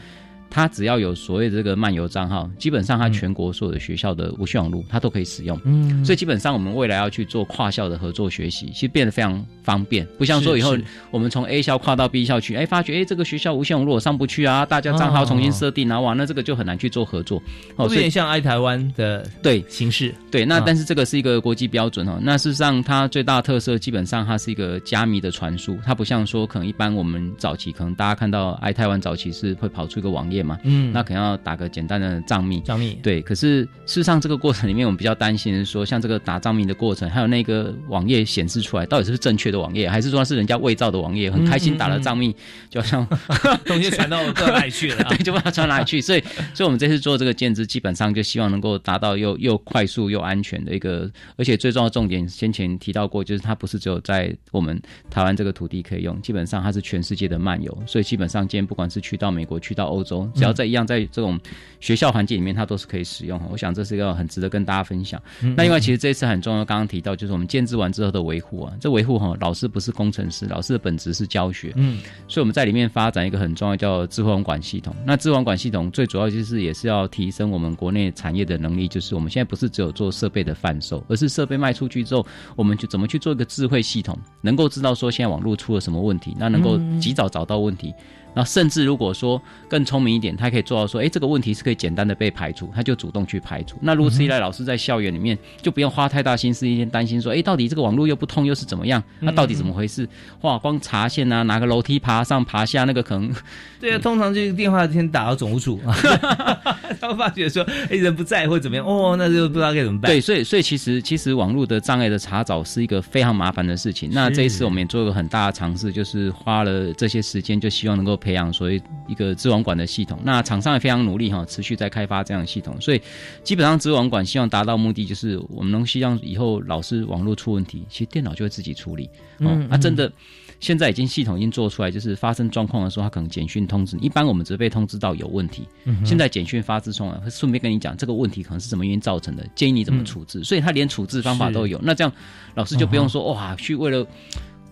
他只要有所谓的这个漫游账号，基本上他全国所有的学校的无线网络，他都可以使用。嗯，所以基本上我们未来要去做跨校的合作学习，其实变得非常方便。不像说以后我们从 A 校跨到 B 校去，哎，发觉哎这个学校无线网络上不去啊，大家账号重新设定啊，哇，那这个就很难去做合作。哦有点像爱台湾的对形式。对，那但是这个是一个国际标准哦。那事实上它最大的特色，基本上它是一个加密的传输，它不像说可能一般我们早期可能大家看到爱台湾早期是会跑出一个网页嘛，嗯，那可能。要打个简单的账密，账密对。可是事实上，这个过程里面，我们比较担心是说，像这个打账密的过程，还有那个网页显示出来，到底是不是正确的网页，还是说是人家伪造的网页？很开心打了账密，就好像 [LAUGHS] 东西传到哪里去了，[LAUGHS] 对，就不知道传哪里去。所以，所以我们这次做这个建制，基本上就希望能够达到又又快速又安全的一个，而且最重要的重点，先前提到过，就是它不是只有在我们台湾这个土地可以用，基本上它是全世界的漫游。所以，基本上今天不管是去到美国，去到欧洲，只要在一样在这种学校环境里面，它都是可以使用。我想这是一个很值得跟大家分享。那另外，其实这一次很重要，刚刚提到就是我们建制完之后的维护啊，这维护哈，老师不是工程师，老师的本质是教学。嗯，所以我们在里面发展一个很重要叫智慧网管系统。那智慧网管系统最主要就是也是要提升我们国内产业的能力，就是我们现在不是只有做设备的贩售，而是设备卖出去之后，我们就怎么去做一个智慧系统，能够知道说现在网络出了什么问题，那能够及早找到问题。那甚至如果说更聪明一点，他可以做到说，哎，这个问题是可以简单的被排除，他就主动去排除。那如此一来，老师在校园里面就不用花太大心思，一天担心说，哎，到底这个网络又不通，又是怎么样？那到底怎么回事？哇，光查线啊，拿个楼梯爬上爬下，那个可能，对啊，通常就是电话先打到总务处，[LAUGHS] 他会发觉说，哎，人不在或怎么样，哦，那就不知道该怎么办。对，所以所以其实其实网络的障碍的查找是一个非常麻烦的事情。那这一次我们也做一个很大的尝试，就是花了这些时间，就希望能够。培养所谓一个资网管的系统，那厂商也非常努力哈，持续在开发这样的系统，所以基本上资网管希望达到目的，就是我们能希望以后老师网络出问题，其实电脑就会自己处理。哦，那真的现在已经系统已经做出来，就是发生状况的时候，它可能简讯通知你。一般我们只被通知到有问题，现在简讯发自冲来，会顺便跟你讲这个问题可能是什么原因造成的，建议你怎么处置。所以他连处置方法都有。那这样老师就不用说哇，去为了。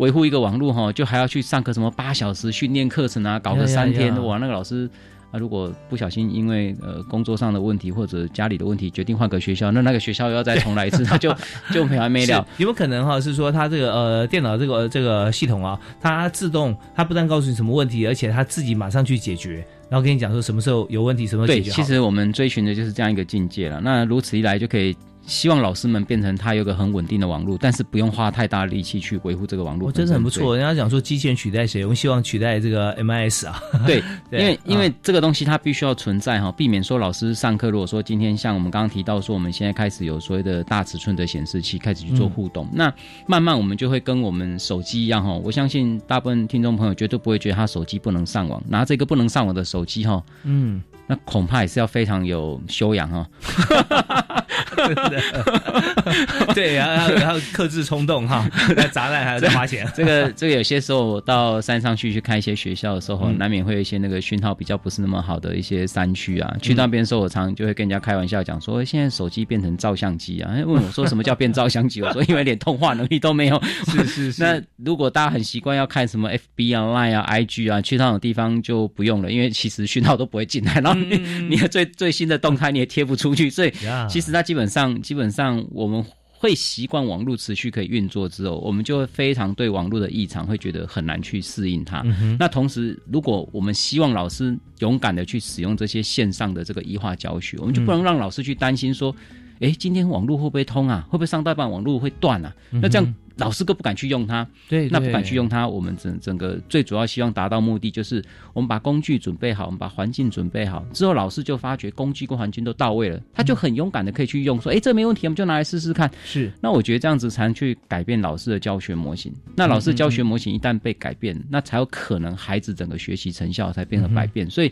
维护一个网络哈，就还要去上课什么八小时训练课程啊，搞个三天哇！那个老师啊，如果不小心因为呃工作上的问题或者家里的问题，决定换个学校，那那个学校又要再重来一次，他 [LAUGHS] 就就没完没了。有没有可能哈？是说他这个呃电脑这个这个系统啊，它自动，它不但告诉你什么问题，而且它自己马上去解决，然后跟你讲说什么时候有问题，什么时候解决。对，其实我们追寻的就是这样一个境界了。那如此一来就可以。希望老师们变成他有个很稳定的网络，但是不用花太大力气去维护这个网络。我真的很不错。人家讲说机器人取代谁？我们希望取代这个 MIS 啊。对，因为 [LAUGHS] 因为这个东西它必须要存在哈，避免说老师上课如果说今天像我们刚刚提到说我们现在开始有所谓的大尺寸的显示器开始去做互动，那慢慢我们就会跟我们手机一样哈。我相信大部分听众朋友绝对不会觉得他手机不能上网，拿这个不能上网的手机哈，嗯，那恐怕也是要非常有修养哈。[LAUGHS] 真的，对，然后然后克制冲动哈，[LAUGHS] 砸烂还要再花钱。这个这个有些时候到山上去去看一些学校的时候，难免会有一些那个讯号比较不是那么好的一些山区啊。去那边时候，我常就会跟人家开玩笑讲说，现在手机变成照相机啊。问我说什么叫变照相机？我说因为连通话能力都没有。[LAUGHS] 是是是。[LAUGHS] 那如果大家很习惯要看什么 FB 啊、Line 啊、IG 啊，去那种地方就不用了，因为其实讯号都不会进来，然后你你的最最新的动态你也贴不出去，所以其实它基本上基本上我们会习惯网络持续可以运作之后，我们就会非常对网络的异常会觉得很难去适应它。那同时，如果我们希望老师勇敢的去使用这些线上的这个异化教学，我们就不能让老师去担心说，哎，今天网络会不会通啊？会不会上大半网络会断啊？那这样。老师都不敢去用它，对，那不敢去用它。我们整整个最主要希望达到目的，就是我们把工具准备好，我们把环境准备好之后，老师就发觉工具跟环境都到位了，他就很勇敢的可以去用，说，哎，这没问题，我们就拿来试试看。是，那我觉得这样子才能去改变老师的教学模型。那老师教学模型一旦被改变，那才有可能孩子整个学习成效才变得百变。所以。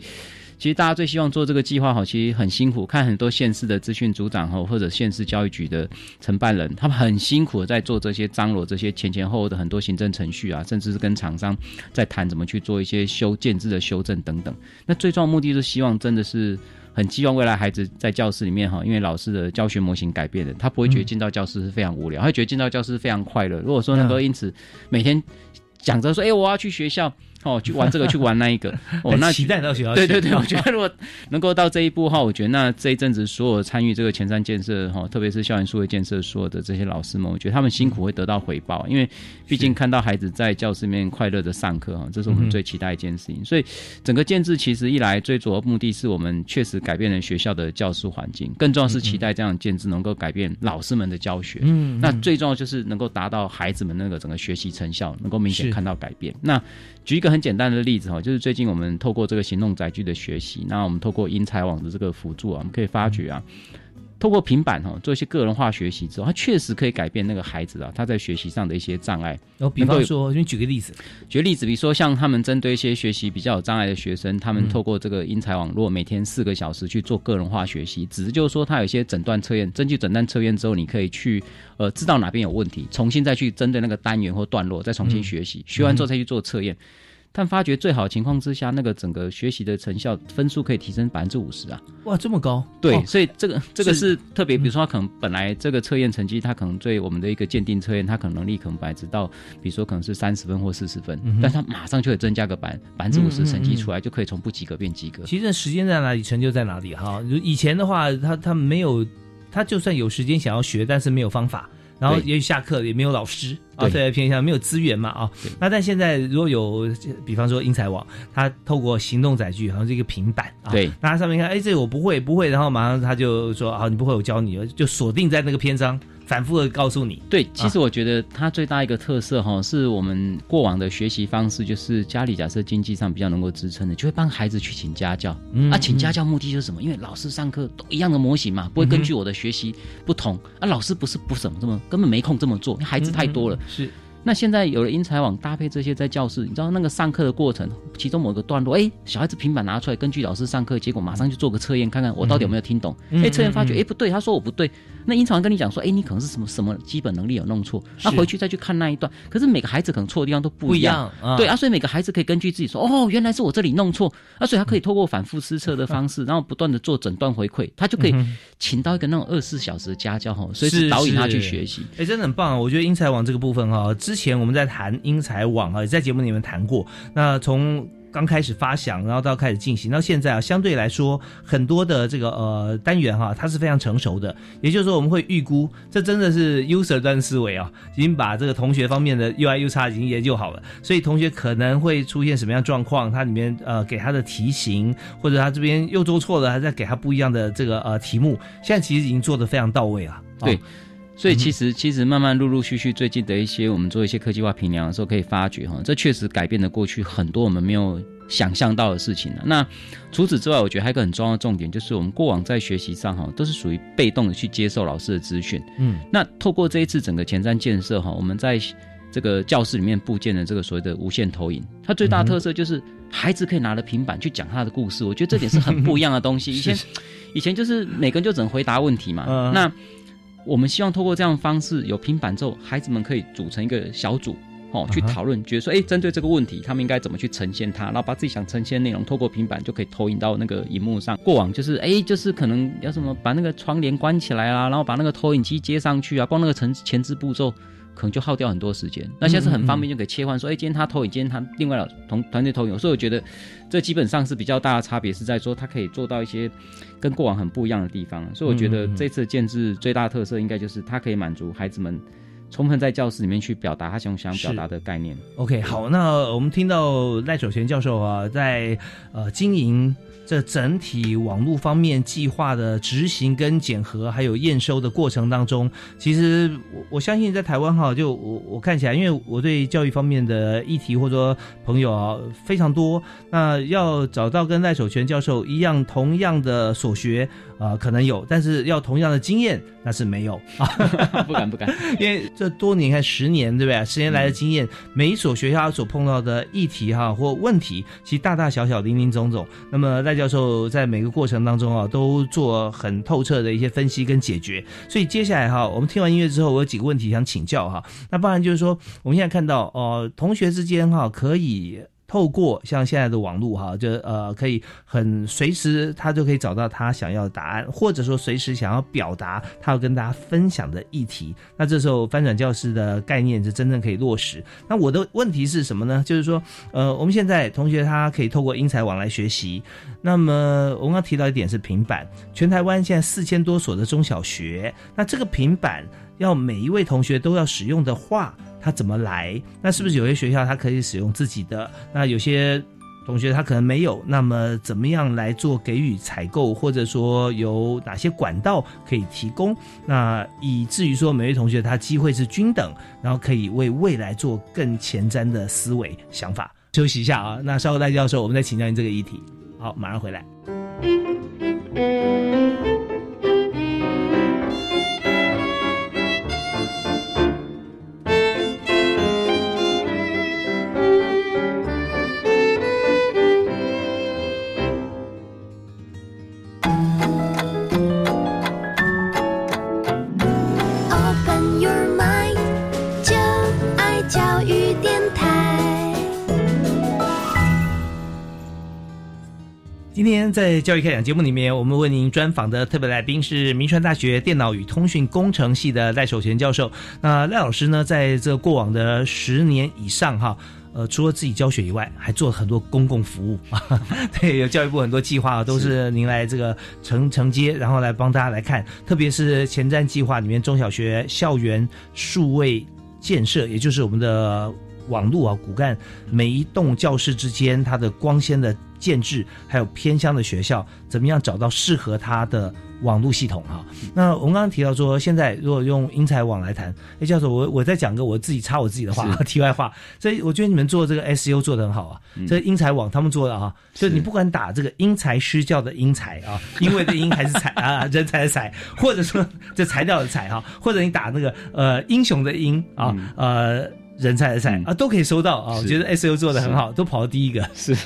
其实大家最希望做这个计划哈，其实很辛苦，看很多县市的资讯组长哈，或者县市教育局的承办人，他们很辛苦的在做这些张罗这些前前后后的很多行政程序啊，甚至是跟厂商在谈怎么去做一些修建制的修正等等。那最重要目的是希望真的是。很希望未来孩子在教室里面哈，因为老师的教学模型改变了，他不会觉得进到教室是非常无聊，他会觉得进到教室非常快乐。如果说能够因此每天讲着说，哎，我要去学校。哦，去玩这个，去玩那一个，[LAUGHS] 哦，那期待到学校。对对对，我觉得如果能够到这一步哈，我觉得那这一阵子所有参与这个前山建设哈，特别是校园数位建设所有的这些老师们，我觉得他们辛苦会得到回报，因为毕竟看到孩子在教室里面快乐的上课哈，这是我们最期待一件事情。所以整个建制其实一来最主要目的是我们确实改变了学校的教室环境，更重要是期待这样建制能够改变老师们的教学。嗯，那最重要就是能够达到孩子们那个整个学习成效能够明显看到改变。那举一个很简单的例子哈，就是最近我们透过这个行动载具的学习，那我们透过英才网的这个辅助啊，我们可以发觉啊。透过平板哈做一些个人化学习之后，它确实可以改变那个孩子啊他在学习上的一些障碍。然后比方说，你举个例子，举例子，比如说像他们针对一些学习比较有障碍的学生，他们透过这个英才网络每天四个小时去做个人化学习，只是就是说他有一些诊断测验，根据诊断测验之后，你可以去呃知道哪边有问题，重新再去针对那个单元或段落再重新学习，学完之后再去做测验。但发觉最好的情况之下，那个整个学习的成效分数可以提升百分之五十啊！哇，这么高！对，所以这个这个是特别，比如说他可能本来这个测验成绩，他可能对我们的一个鉴定测验，他可能能力可能百分之到，比如说可能是三十分或四十分，但他马上就会增加个百百分之五十成绩出来，就可以从不及格变及格。其实时间在哪里，成就在哪里哈。以前的话，他他没有，他就算有时间想要学，但是没有方法。然后也许下课也没有老师啊，在偏向没有资源嘛啊。那但现在如果有，比方说英才网，它透过行动载具，好像是一个平板啊。对，那上面看，哎，这个我不会，不会，然后马上他就说，好，你不会，我教你，就锁定在那个篇章。反复的告诉你，对，其实我觉得它最大一个特色哈，是我们过往的学习方式，就是家里假设经济上比较能够支撑的，就会帮孩子去请家教。啊，请家教目的就是什么？因为老师上课都一样的模型嘛，不会根据我的学习不同。啊，老师不是不怎么这么，根本没空这么做，孩子太多了。是。那现在有了英才网搭配这些在教室，你知道那个上课的过程，其中某个段落，哎，小孩子平板拿出来，根据老师上课结果，马上就做个测验，看看我到底有没有听懂。哎，测验发觉，哎，不对，他说我不对。那英才网跟你讲说，哎，你可能是什么什么基本能力有弄错，那回去再去看那一段。可是每个孩子可能错的地方都不一样，对啊，所以每个孩子可以根据自己说，哦，原来是我这里弄错，啊，所以他可以透过反复施测的方式，[LAUGHS] 然后不断的做诊断回馈，他就可以请到一个那种二十四小时的家教哈，随时导引他去学习。哎，真的很棒啊！我觉得英才网这个部分哈，之前我们在谈。英才网啊，也在节目里面谈过。那从刚开始发想，然后到开始进行，到现在啊，相对来说，很多的这个呃单元哈，它是非常成熟的。也就是说，我们会预估，这真的是 user 端思维啊，已经把这个同学方面的 UI、U 差已经研究好了。所以同学可能会出现什么样状况，它里面呃给他的题型，或者他这边又做错了，还在给他不一样的这个呃题目。现在其实已经做的非常到位了。对。所以其实其实慢慢陆陆续续最近的一些我们做一些科技化评量的时候，可以发觉哈，这确实改变了过去很多我们没有想象到的事情了。那除此之外，我觉得还有一个很重要的重点，就是我们过往在学习上哈，都是属于被动的去接受老师的资讯。嗯，那透过这一次整个前瞻建设哈，我们在这个教室里面布建的这个所谓的无线投影，它最大特色就是孩子可以拿着平板去讲他的故事。我觉得这点是很不一样的东西。[LAUGHS] 以前以前就是每个人就只能回答问题嘛。那我们希望透过这样的方式，有平板之后，孩子们可以组成一个小组，哦，去讨论，觉得说，哎，针对这个问题，他们应该怎么去呈现它，然后把自己想呈现的内容，透过平板就可以投影到那个荧幕上。过往就是，哎，就是可能要什么把那个窗帘关起来啦，然后把那个投影机接上去啊，光那个前前置步骤。可能就耗掉很多时间，那现在是很方便就可以切换，说，哎，今天他投影，今天他另外同团队投影，所以我觉得这基本上是比较大的差别，是在说它可以做到一些跟过往很不一样的地方。所以我觉得这次建制最大的特色，应该就是它可以满足孩子们充分在教室里面去表达他想想表达的概念。OK，好，那我们听到赖守贤教授啊，在呃经营。这整体网络方面计划的执行跟检核，还有验收的过程当中，其实我我相信在台湾哈，就我我看起来，因为我对教育方面的议题或者说朋友啊非常多，那要找到跟赖守全教授一样同样的所学。啊，可能有，但是要同样的经验，那是没有 [LAUGHS] 啊，不敢不敢，[LAUGHS] 因为这多年看十年，对不对？十年来的经验，每一所学校所碰到的议题哈或问题，其实大大小小、林林总总。那么赖教授在每个过程当中啊，都做很透彻的一些分析跟解决。所以接下来哈，我们听完音乐之后，我有几个问题想请教哈。那当然就是说，我们现在看到哦，同学之间哈可以。透过像现在的网络哈，就呃可以很随时他就可以找到他想要的答案，或者说随时想要表达他要跟大家分享的议题。那这时候翻转教师的概念是真正可以落实。那我的问题是什么呢？就是说，呃，我们现在同学他可以透过英才网来学习。那么我刚刚提到一点是平板，全台湾现在四千多所的中小学，那这个平板要每一位同学都要使用的话。他怎么来？那是不是有些学校他可以使用自己的？那有些同学他可能没有。那么怎么样来做给予采购，或者说有哪些管道可以提供？那以至于说每位同学他机会是均等，然后可以为未来做更前瞻的思维想法。休息一下啊，那稍后戴教授，我们再请教您这个议题。好，马上回来。今天在教育开讲节目里面，我们为您专访的特别来宾是明传大学电脑与通讯工程系的赖守贤教授。那赖老师呢，在这过往的十年以上，哈，呃，除了自己教学以外，还做了很多公共服务啊。[LAUGHS] 对，有教育部很多计划都是您来这个承承接，然后来帮大家来看。特别是前瞻计划里面，中小学校园数位建设，也就是我们的网络啊骨干，每一栋教室之间它的光纤的。建制还有偏乡的学校，怎么样找到适合他的网络系统啊？那我们刚刚提到说，现在如果用英才网来谈，哎，教授，我我再讲个我自己插我自己的话，[LAUGHS] 题外话，所以我觉得你们做这个 SU 做的很好啊。这英才网他们做的啊，就你不管打这个因材施教的英才啊，[LAUGHS] 因为的因还是才啊，人才的才，或者说这材料的材哈，或者你打那个呃英雄的英啊，呃人才的才啊，都可以收到啊。我觉得 SU 做的很好，都跑到第一个 [LAUGHS] 是。[LAUGHS]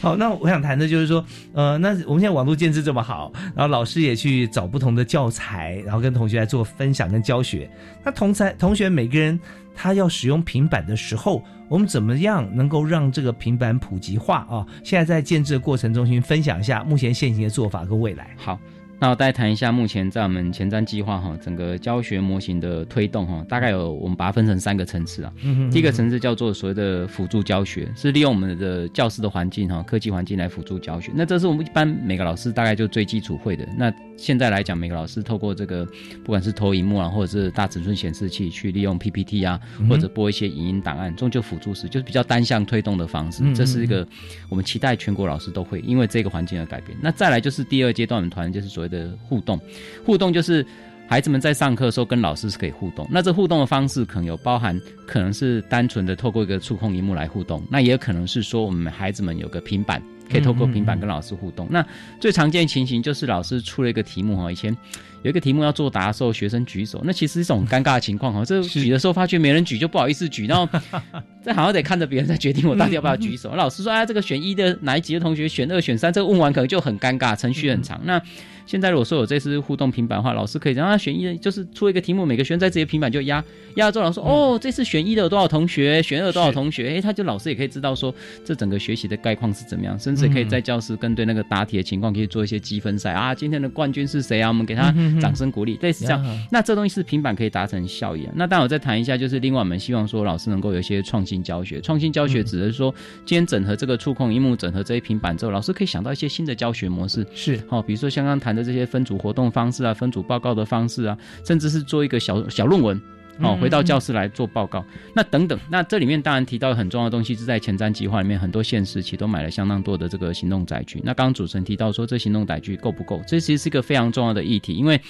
好，那我想谈的就是说，呃，那我们现在网络建制这么好，然后老师也去找不同的教材，然后跟同学来做分享跟教学。那同才同学每个人他要使用平板的时候，我们怎么样能够让这个平板普及化啊？现在在建制的过程中，先分享一下目前现行的做法跟未来。好。那我再谈一下目前在我们前瞻计划哈，整个教学模型的推动哈，大概有我们把它分成三个层次啊。第一个层次叫做所谓的辅助教学，是利用我们的教室的环境哈，科技环境来辅助教学。那这是我们一般每个老师大概就最基础会的。那现在来讲，每个老师透过这个不管是投影幕啊，或者是大尺寸显示器去利用 PPT 啊，或者播一些影音档案，终究辅助式就是比较单向推动的方式。这是一个我们期待全国老师都会因为这个环境而改变。那再来就是第二阶段，我们团就是所谓的互动，互动就是孩子们在上课的时候跟老师是可以互动。那这互动的方式可能有包含，可能是单纯的透过一个触控荧幕来互动，那也有可能是说我们孩子们有个平板。可以透过平板跟老师互动。那最常见的情形就是老师出了一个题目哈，以前有一个题目要作答的时候，学生举手，那其实是一种尴尬的情况哈。[LAUGHS] 这举的时候发觉没人举，就不好意思举，然后 [LAUGHS] 这好像得看着别人再决定我到底要不要举手。老师说啊，这个选一的哪一级的同学选二选三，这个问完可能就很尴尬，程序很长。那现在如果说有这次互动平板的话，老师可以让他选一，就是出一个题目，每个学生在自己的平板就压压之后，老师说哦，这次选一的有多少同学，选二多少同学，哎，他就老师也可以知道说这整个学习的概况是怎么样，甚至可以在教室跟对那个答题的情况可以做一些积分赛。啊，今天的冠军是谁啊？我们给他掌声鼓励，类似这样。那这东西是平板可以达成效益啊。那当然我再谈一下，就是另外我们希望说老师能够有一些创新教学，创新教学指的是说今天整合这个触控荧幕，整合这些平板之后，老师可以想到一些新的教学模式，是。好，比如说像刚谈的这些分组活动。方式啊，分组报告的方式啊，甚至是做一个小小论文哦，回到教室来做报告，那等等，那这里面当然提到很重要的东西，是在前瞻计划里面，很多县市其实都买了相当多的这个行动载具。那刚刚主持人提到说，这行动载具够不够？这其实是一个非常重要的议题，因为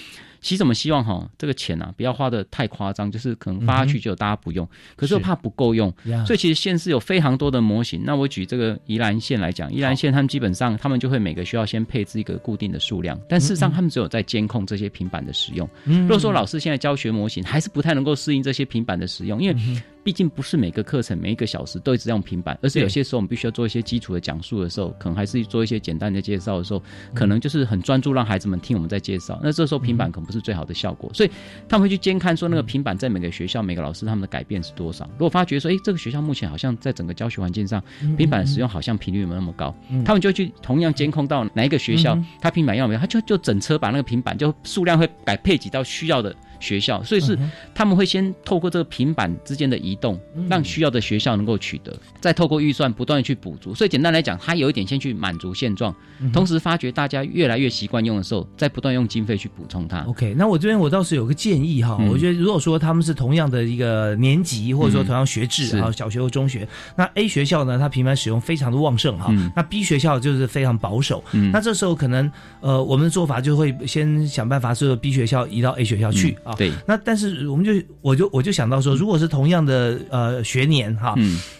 其实我们希望哈，这个钱啊不要花的太夸张，就是可能发下去就大家不用，可是又怕不够用，所以其实县市有非常多的模型。那我举这个宜兰县来讲，宜兰县他们基本上他们就会每个学校先配置一个固定的数量，但事实上他们只有在监控这些平板的使用。如果说老师现在教学模型还是不太能够适应这些平板的使用，因为毕竟不是每个课程每一个小时都一直用平板，而是有些时候我们必须要做一些基础的讲述的时候，可能还是做一些简单的介绍的时候，可能就是很专注让孩子们听我们在介绍。那这时候平板可能不是最好的效果，所以他们会去监看说那个平板在每个学校每个老师他们的改变是多少。如果发觉说，哎，这个学校目前好像在整个教学环境上平板的使用好像频率没有那么高，他们就去同样监控到哪一个学校他平板要没有，他就就整车把那个平板就数量会改配给到需要的。学校，所以是他们会先透过这个平板之间的移动，让需要的学校能够取得，再透过预算不断的去补足。所以简单来讲，它有一点先去满足现状，同时发觉大家越来越习惯用的时候，再不断用经费去补充它。OK，那我这边我倒是有个建议哈，我觉得如果说他们是同样的一个年级，或者说同样学制啊，小学或中学，那 A 学校呢，它平板使用非常的旺盛哈，那 B 学校就是非常保守。那这时候可能呃，我们的做法就会先想办法，是 B 学校移到 A 学校去。对，那但是我们就我就我就想到说，如果是同样的呃学年哈，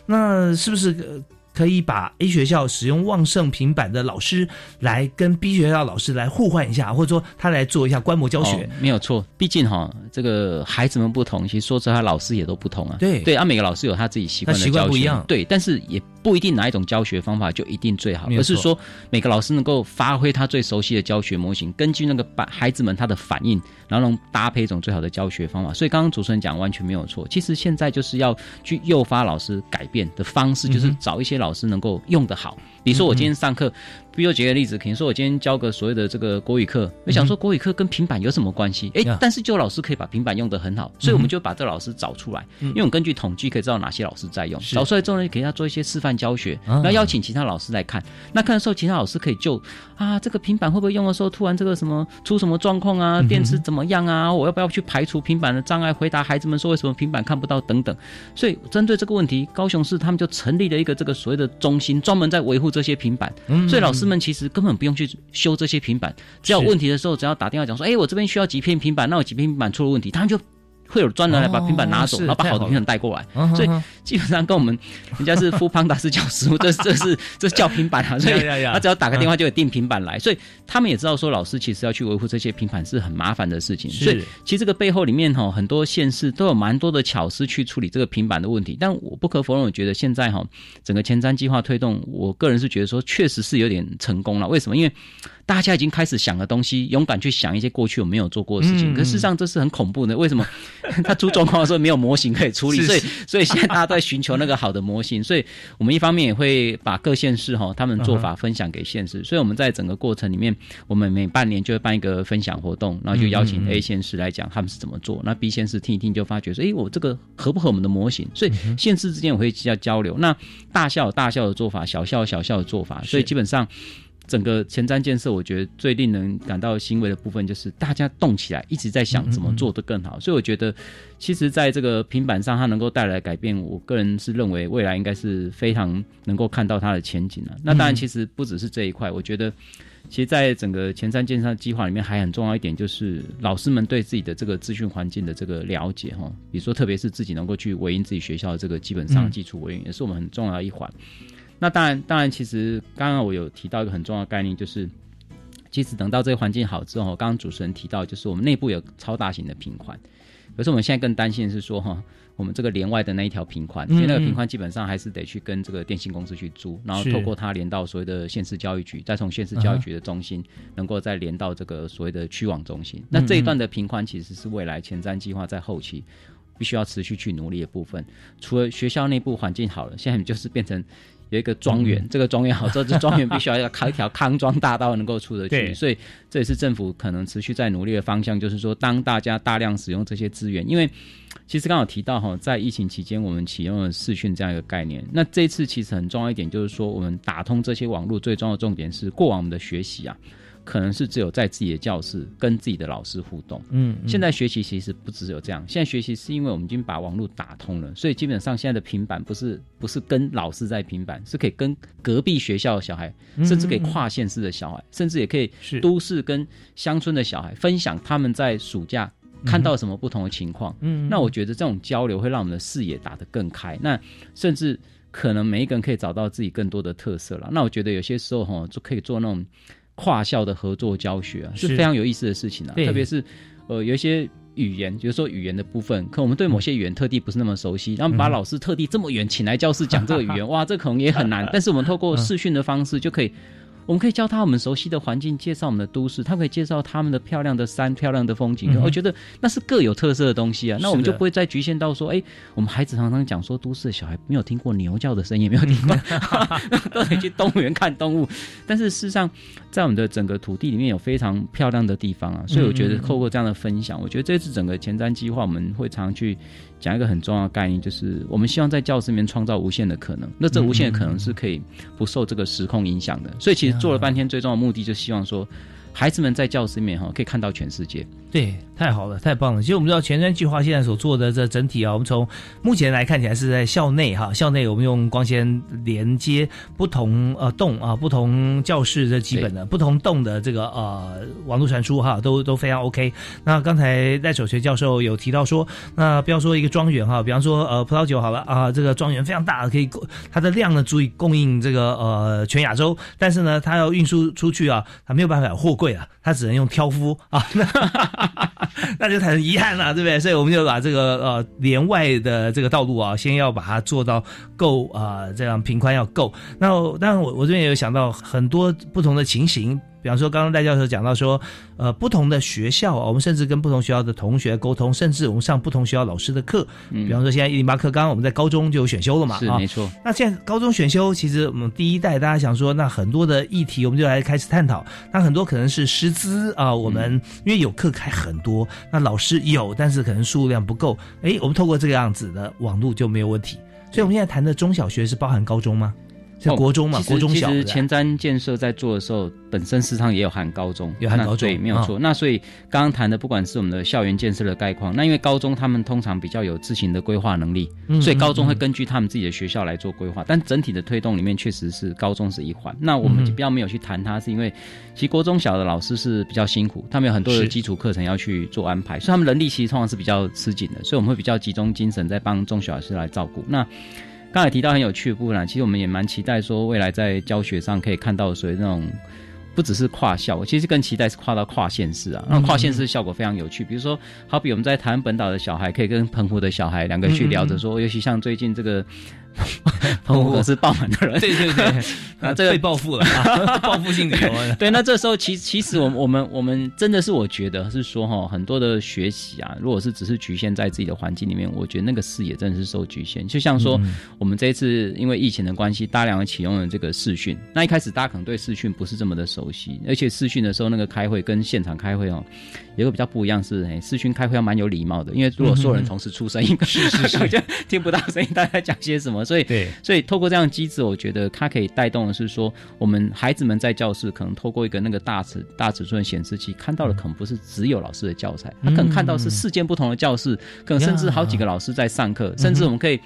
那是不是？可以把 A 学校使用旺盛平板的老师来跟 B 学校老师来互换一下，或者说他来做一下观摩教学，没有错。毕竟哈，这个孩子们不同，其实说实话，老师也都不同啊。对对，啊，每个老师有他自己习惯的教学，对，但是也不一定哪一种教学方法就一定最好，而是说每个老师能够发挥他最熟悉的教学模型，根据那个把孩子们他的反应，然后能搭配一种最好的教学方法。所以刚刚主持人讲完全没有错。其实现在就是要去诱发老师改变的方式，就是找一些老。师能够用得好，比如说我今天上课。比如举个例子，可能说我今天教个所谓的这个国语课，我想说国语课跟平板有什么关系？哎，但是就老师可以把平板用的很好，所以我们就把这个老师找出来，因为我们根据统计可以知道哪些老师在用，找出来之后呢，给他做一些示范教学，然后邀请其他老师来看。那看的时候，其他老师可以就啊，这个平板会不会用的时候突然这个什么出什么状况啊？电池怎么样啊？我要不要去排除平板的障碍？回答孩子们说为什么平板看不到等等。所以针对这个问题，高雄市他们就成立了一个这个所谓的中心，专门在维护这些平板。所以老师们其实根本。不用去修这些平板，只要有问题的时候，只要打电话讲说，哎，我这边需要几片平板，那我几片平板出了问题，他们就。会有专人来把平板拿走，然后把好的平板带过来，所以基本上跟我们人家是富邦达斯教师，[LAUGHS] 这这是这是叫平板啊，[LAUGHS] 所以他只要打个电话就有订平板来，所以他们也知道说老师其实要去维护这些平板是很麻烦的事情，所以其实这个背后里面哈很多县市都有蛮多的巧思去处理这个平板的问题，但我不可否认，我觉得现在哈整个前瞻计划推动，我个人是觉得说确实是有点成功了，为什么？因为大家已经开始想的东西，勇敢去想一些过去我没有做过的事情。可事实上这是很恐怖的。为什么？[LAUGHS] 他出状况的时候没有模型可以处理，所以所以现在大家都在寻求那个好的模型。所以我们一方面也会把各县市哈他们做法分享给县市。所以我们在整个过程里面，我们每半年就会办一个分享活动，然后就邀请 A 县市来讲他们是怎么做，那 B 县市听一听就发觉说，哎，我这个合不合我们的模型？所以县市之间我会要交流。那大校大校的做法，小校小校的做法，所以基本上。整个前瞻建设，我觉得最令人感到欣慰的部分就是大家动起来，一直在想怎么做得更好。所以我觉得，其实在这个平板上，它能够带来改变，我个人是认为未来应该是非常能够看到它的前景了。那当然，其实不只是这一块，我觉得，其实在整个前瞻建设计划里面，还很重要一点就是老师们对自己的这个资讯环境的这个了解哈，比如说特别是自己能够去回应自己学校的这个基本上基础维应，也是我们很重要的一环。那当然，当然，其实刚刚我有提到一个很重要的概念，就是其实等到这个环境好之后，刚刚主持人提到，就是我们内部有超大型的平宽，可是我们现在更担心的是说，哈，我们这个连外的那一条频宽，因为那个频宽基本上还是得去跟这个电信公司去租，然后透过它连到所谓的县市教育局，再从县市教育局的中心，能够再连到这个所谓的区网中心。那这一段的频宽其实是未来前瞻计划在后期必须要持续去努力的部分。除了学校内部环境好了，现在就是变成。有一个庄园，这个庄园好之后，这庄园必须要要开一条康庄大道能够出得去，所以这也是政府可能持续在努力的方向。就是说，当大家大量使用这些资源，因为其实刚好提到哈，在疫情期间我们启用了视讯这样一个概念。那这次其实很重要一点就是说，我们打通这些网络最重要的重点是过往我们的学习啊。可能是只有在自己的教室跟自己的老师互动。嗯，现在学习其实不只有这样，现在学习是因为我们已经把网络打通了，所以基本上现在的平板不是不是跟老师在平板，是可以跟隔壁学校的小孩，甚至可以跨县市的小孩，甚至也可以都市跟乡村的小孩分享他们在暑假。看到什么不同的情况？嗯，那我觉得这种交流会让我们的视野打得更开。那甚至可能每一个人可以找到自己更多的特色了。那我觉得有些时候哈，就可以做那种跨校的合作教学啊，是非常有意思的事情啊。特别是呃，有一些语言，比如说语言的部分，可我们对某些语言特地不是那么熟悉，然后把老师特地这么远请来教室讲这个语言，[LAUGHS] 哇，这可能也很难。[LAUGHS] 但是我们透过视讯的方式就可以。我们可以教他我们熟悉的环境，介绍我们的都市，他可以介绍他们的漂亮的山、漂亮的风景。我觉得那是各有特色的东西啊。那我们就不会再局限到说，哎，我们孩子常常讲说，都市的小孩没有听过牛叫的声音，没有听过，都得去动物园看动物。但是事实上，在我们的整个土地里面有非常漂亮的地方啊。所以我觉得透过这样的分享，我觉得这次整个前瞻计划，我们会常去。讲一个很重要的概念，就是我们希望在教室里面创造无限的可能。那这无限的可能是可以不受这个时空影响的。所以其实做了半天，最终的目的就希望说，孩子们在教室里面哈可以看到全世界。对，太好了，太棒了。其实我们知道前瞻计划现在所做的这整体啊，我们从目前来看起来是在校内哈，校内我们用光纤连接不同呃栋啊，不同教室的基本的不同栋的这个呃网络传输哈，都都非常 OK。那刚才赖守学教授有提到说，那不要说一个庄园哈，比方说呃葡萄酒好了啊，这个庄园非常大，可以供它的量呢足以供应这个呃全亚洲，但是呢，它要运输出去啊，它没有办法有货柜啊，它只能用挑夫啊。[LAUGHS] [LAUGHS] 那就很遗憾了，对不对？所以我们就把这个呃连外的这个道路啊，先要把它做到够啊，这样平宽要够。那当然，我我这边也有想到很多不同的情形。比方说，刚刚戴教授讲到说，呃，不同的学校啊，我们甚至跟不同学校的同学沟通，甚至我们上不同学校老师的课。比方说，现在一零八课，刚刚我们在高中就有选修了嘛？是没错。那现在高中选修，其实我们第一代大家想说，那很多的议题，我们就来开始探讨。那很多可能是师资啊，我们因为有课开很多，那老师有，但是可能数量不够。哎，我们透过这个样子的网络就没有问题。所以，我们现在谈的中小学是包含高中吗？是国中嘛？国中小。其实前瞻建设在做的时候，本身市场也有含高中，有含高中，对，没有错。那所以刚刚谈的，不管是我们的校园建设的概况，那因为高中他们通常比较有自行的规划能力，所以高中会根据他们自己的学校来做规划。但整体的推动里面，确实是高中是一环。那我们比较没有去谈它，是因为其实国中小的老师是比较辛苦，他们有很多的基础课程要去做安排，所以他们人力其实通常是比较吃紧的。所以我们会比较集中精神在帮中小老师来照顾。那刚才提到很有趣的部分，其实我们也蛮期待说，未来在教学上可以看到所谓那种不只是跨校，我其实更期待是跨到跨县市啊。那跨县市效果非常有趣，比如说，好比我们在台湾本岛的小孩可以跟澎湖的小孩两个去聊着说，尤其像最近这个。澎湖是爆满的人，对对对，啊，[LAUGHS] 这个被报复了，[LAUGHS] 报复性旅游。对，那这时候其其实我们我们我们真的是我觉得是说哈，很多的学习啊，如果是只是局限在自己的环境里面，我觉得那个视野真的是受局限。就像说，我们这一次因为疫情的关系，大量的启用了这个视讯。那一开始大家可能对视讯不是这么的熟悉，而且视讯的时候那个开会跟现场开会哦，有个比较不一样是，哎，视讯开会要蛮有礼貌的，因为如果所有人同时出声音，[LAUGHS] 是是是，就听不到声音，大家讲些什么。所以，对，所以透过这样机制，我觉得它可以带动的是说，我们孩子们在教室可能透过一个那个大尺大尺寸显示器看到的，可能不是只有老师的教材，他可能看到是四间不同的教室，可能甚至好几个老师在上课，甚至我们可以。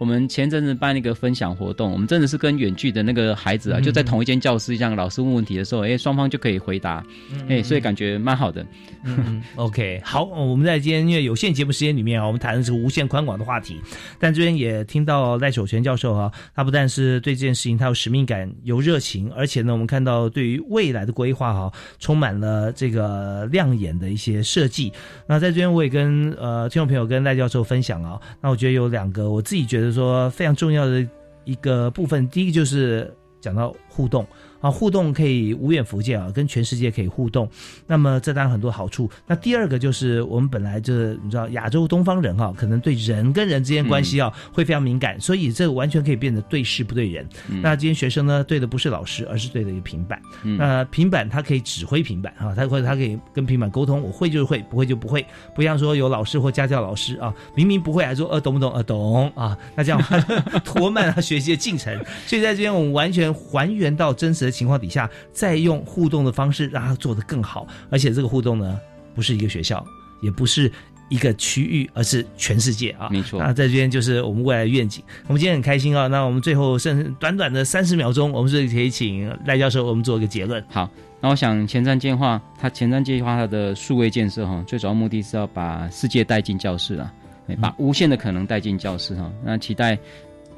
我们前阵子办一个分享活动，我们真的是跟远距的那个孩子啊，就在同一间教室，样老师问问题的时候，哎，双方就可以回答，哎，所以感觉蛮好的。嗯，OK，好，我们在今天因为有限节目时间里面啊，我们谈的是无限宽广的话题，但这边也听到赖守全教授啊，他不但是对这件事情他有使命感、有热情，而且呢，我们看到对于未来的规划哈，充满了这个亮眼的一些设计。那在这边我也跟呃听众朋友跟赖教授分享啊，那我觉得有两个我自己觉得。说非常重要的一个部分，第一个就是讲到互动。啊，互动可以无远弗届啊，跟全世界可以互动，那么这当然很多好处。那第二个就是我们本来就是你知道亚洲东方人哈，可能对人跟人之间关系啊会非常敏感，所以这个完全可以变得对事不对人。那今天学生呢对的不是老师，而是对的一个平板。那平板它可以指挥平板啊，它或者它可以跟平板沟通，我会就是会，不会就不会。不像说有老师或家教老师啊，明明不会还说呃懂不懂呃懂啊，那这样拖 [LAUGHS] 慢了学习的进程。所以在这边我们完全还原到真实。的情况底下，再用互动的方式让它做得更好。而且这个互动呢，不是一个学校，也不是一个区域，而是全世界啊。没错。那在这边就是我们未来的愿景。我们今天很开心啊。那我们最后剩短短的三十秒钟，我们是可以请赖教授我们做一个结论。好。那我想前瞻计划，它前瞻计划它的数位建设哈，最主要目的是要把世界带进教室啊，把无限的可能带进教室哈。那期待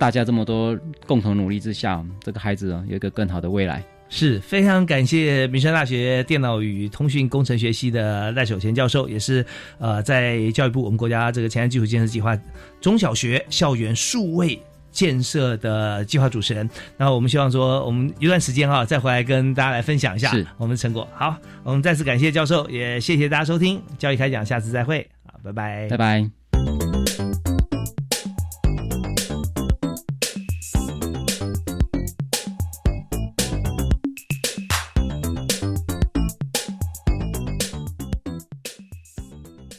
大家这么多共同努力之下，这个孩子啊有一个更好的未来。是非常感谢民生大学电脑与通讯工程学系的赖守贤教授，也是呃在教育部我们国家这个前瞻基础建设计划中小学校园数位。建设的计划主持人，然后我们希望说，我们一段时间哈，再回来跟大家来分享一下我们的成果。好，我们再次感谢教授，也谢谢大家收听教育开讲，下次再会，好，拜拜，拜拜。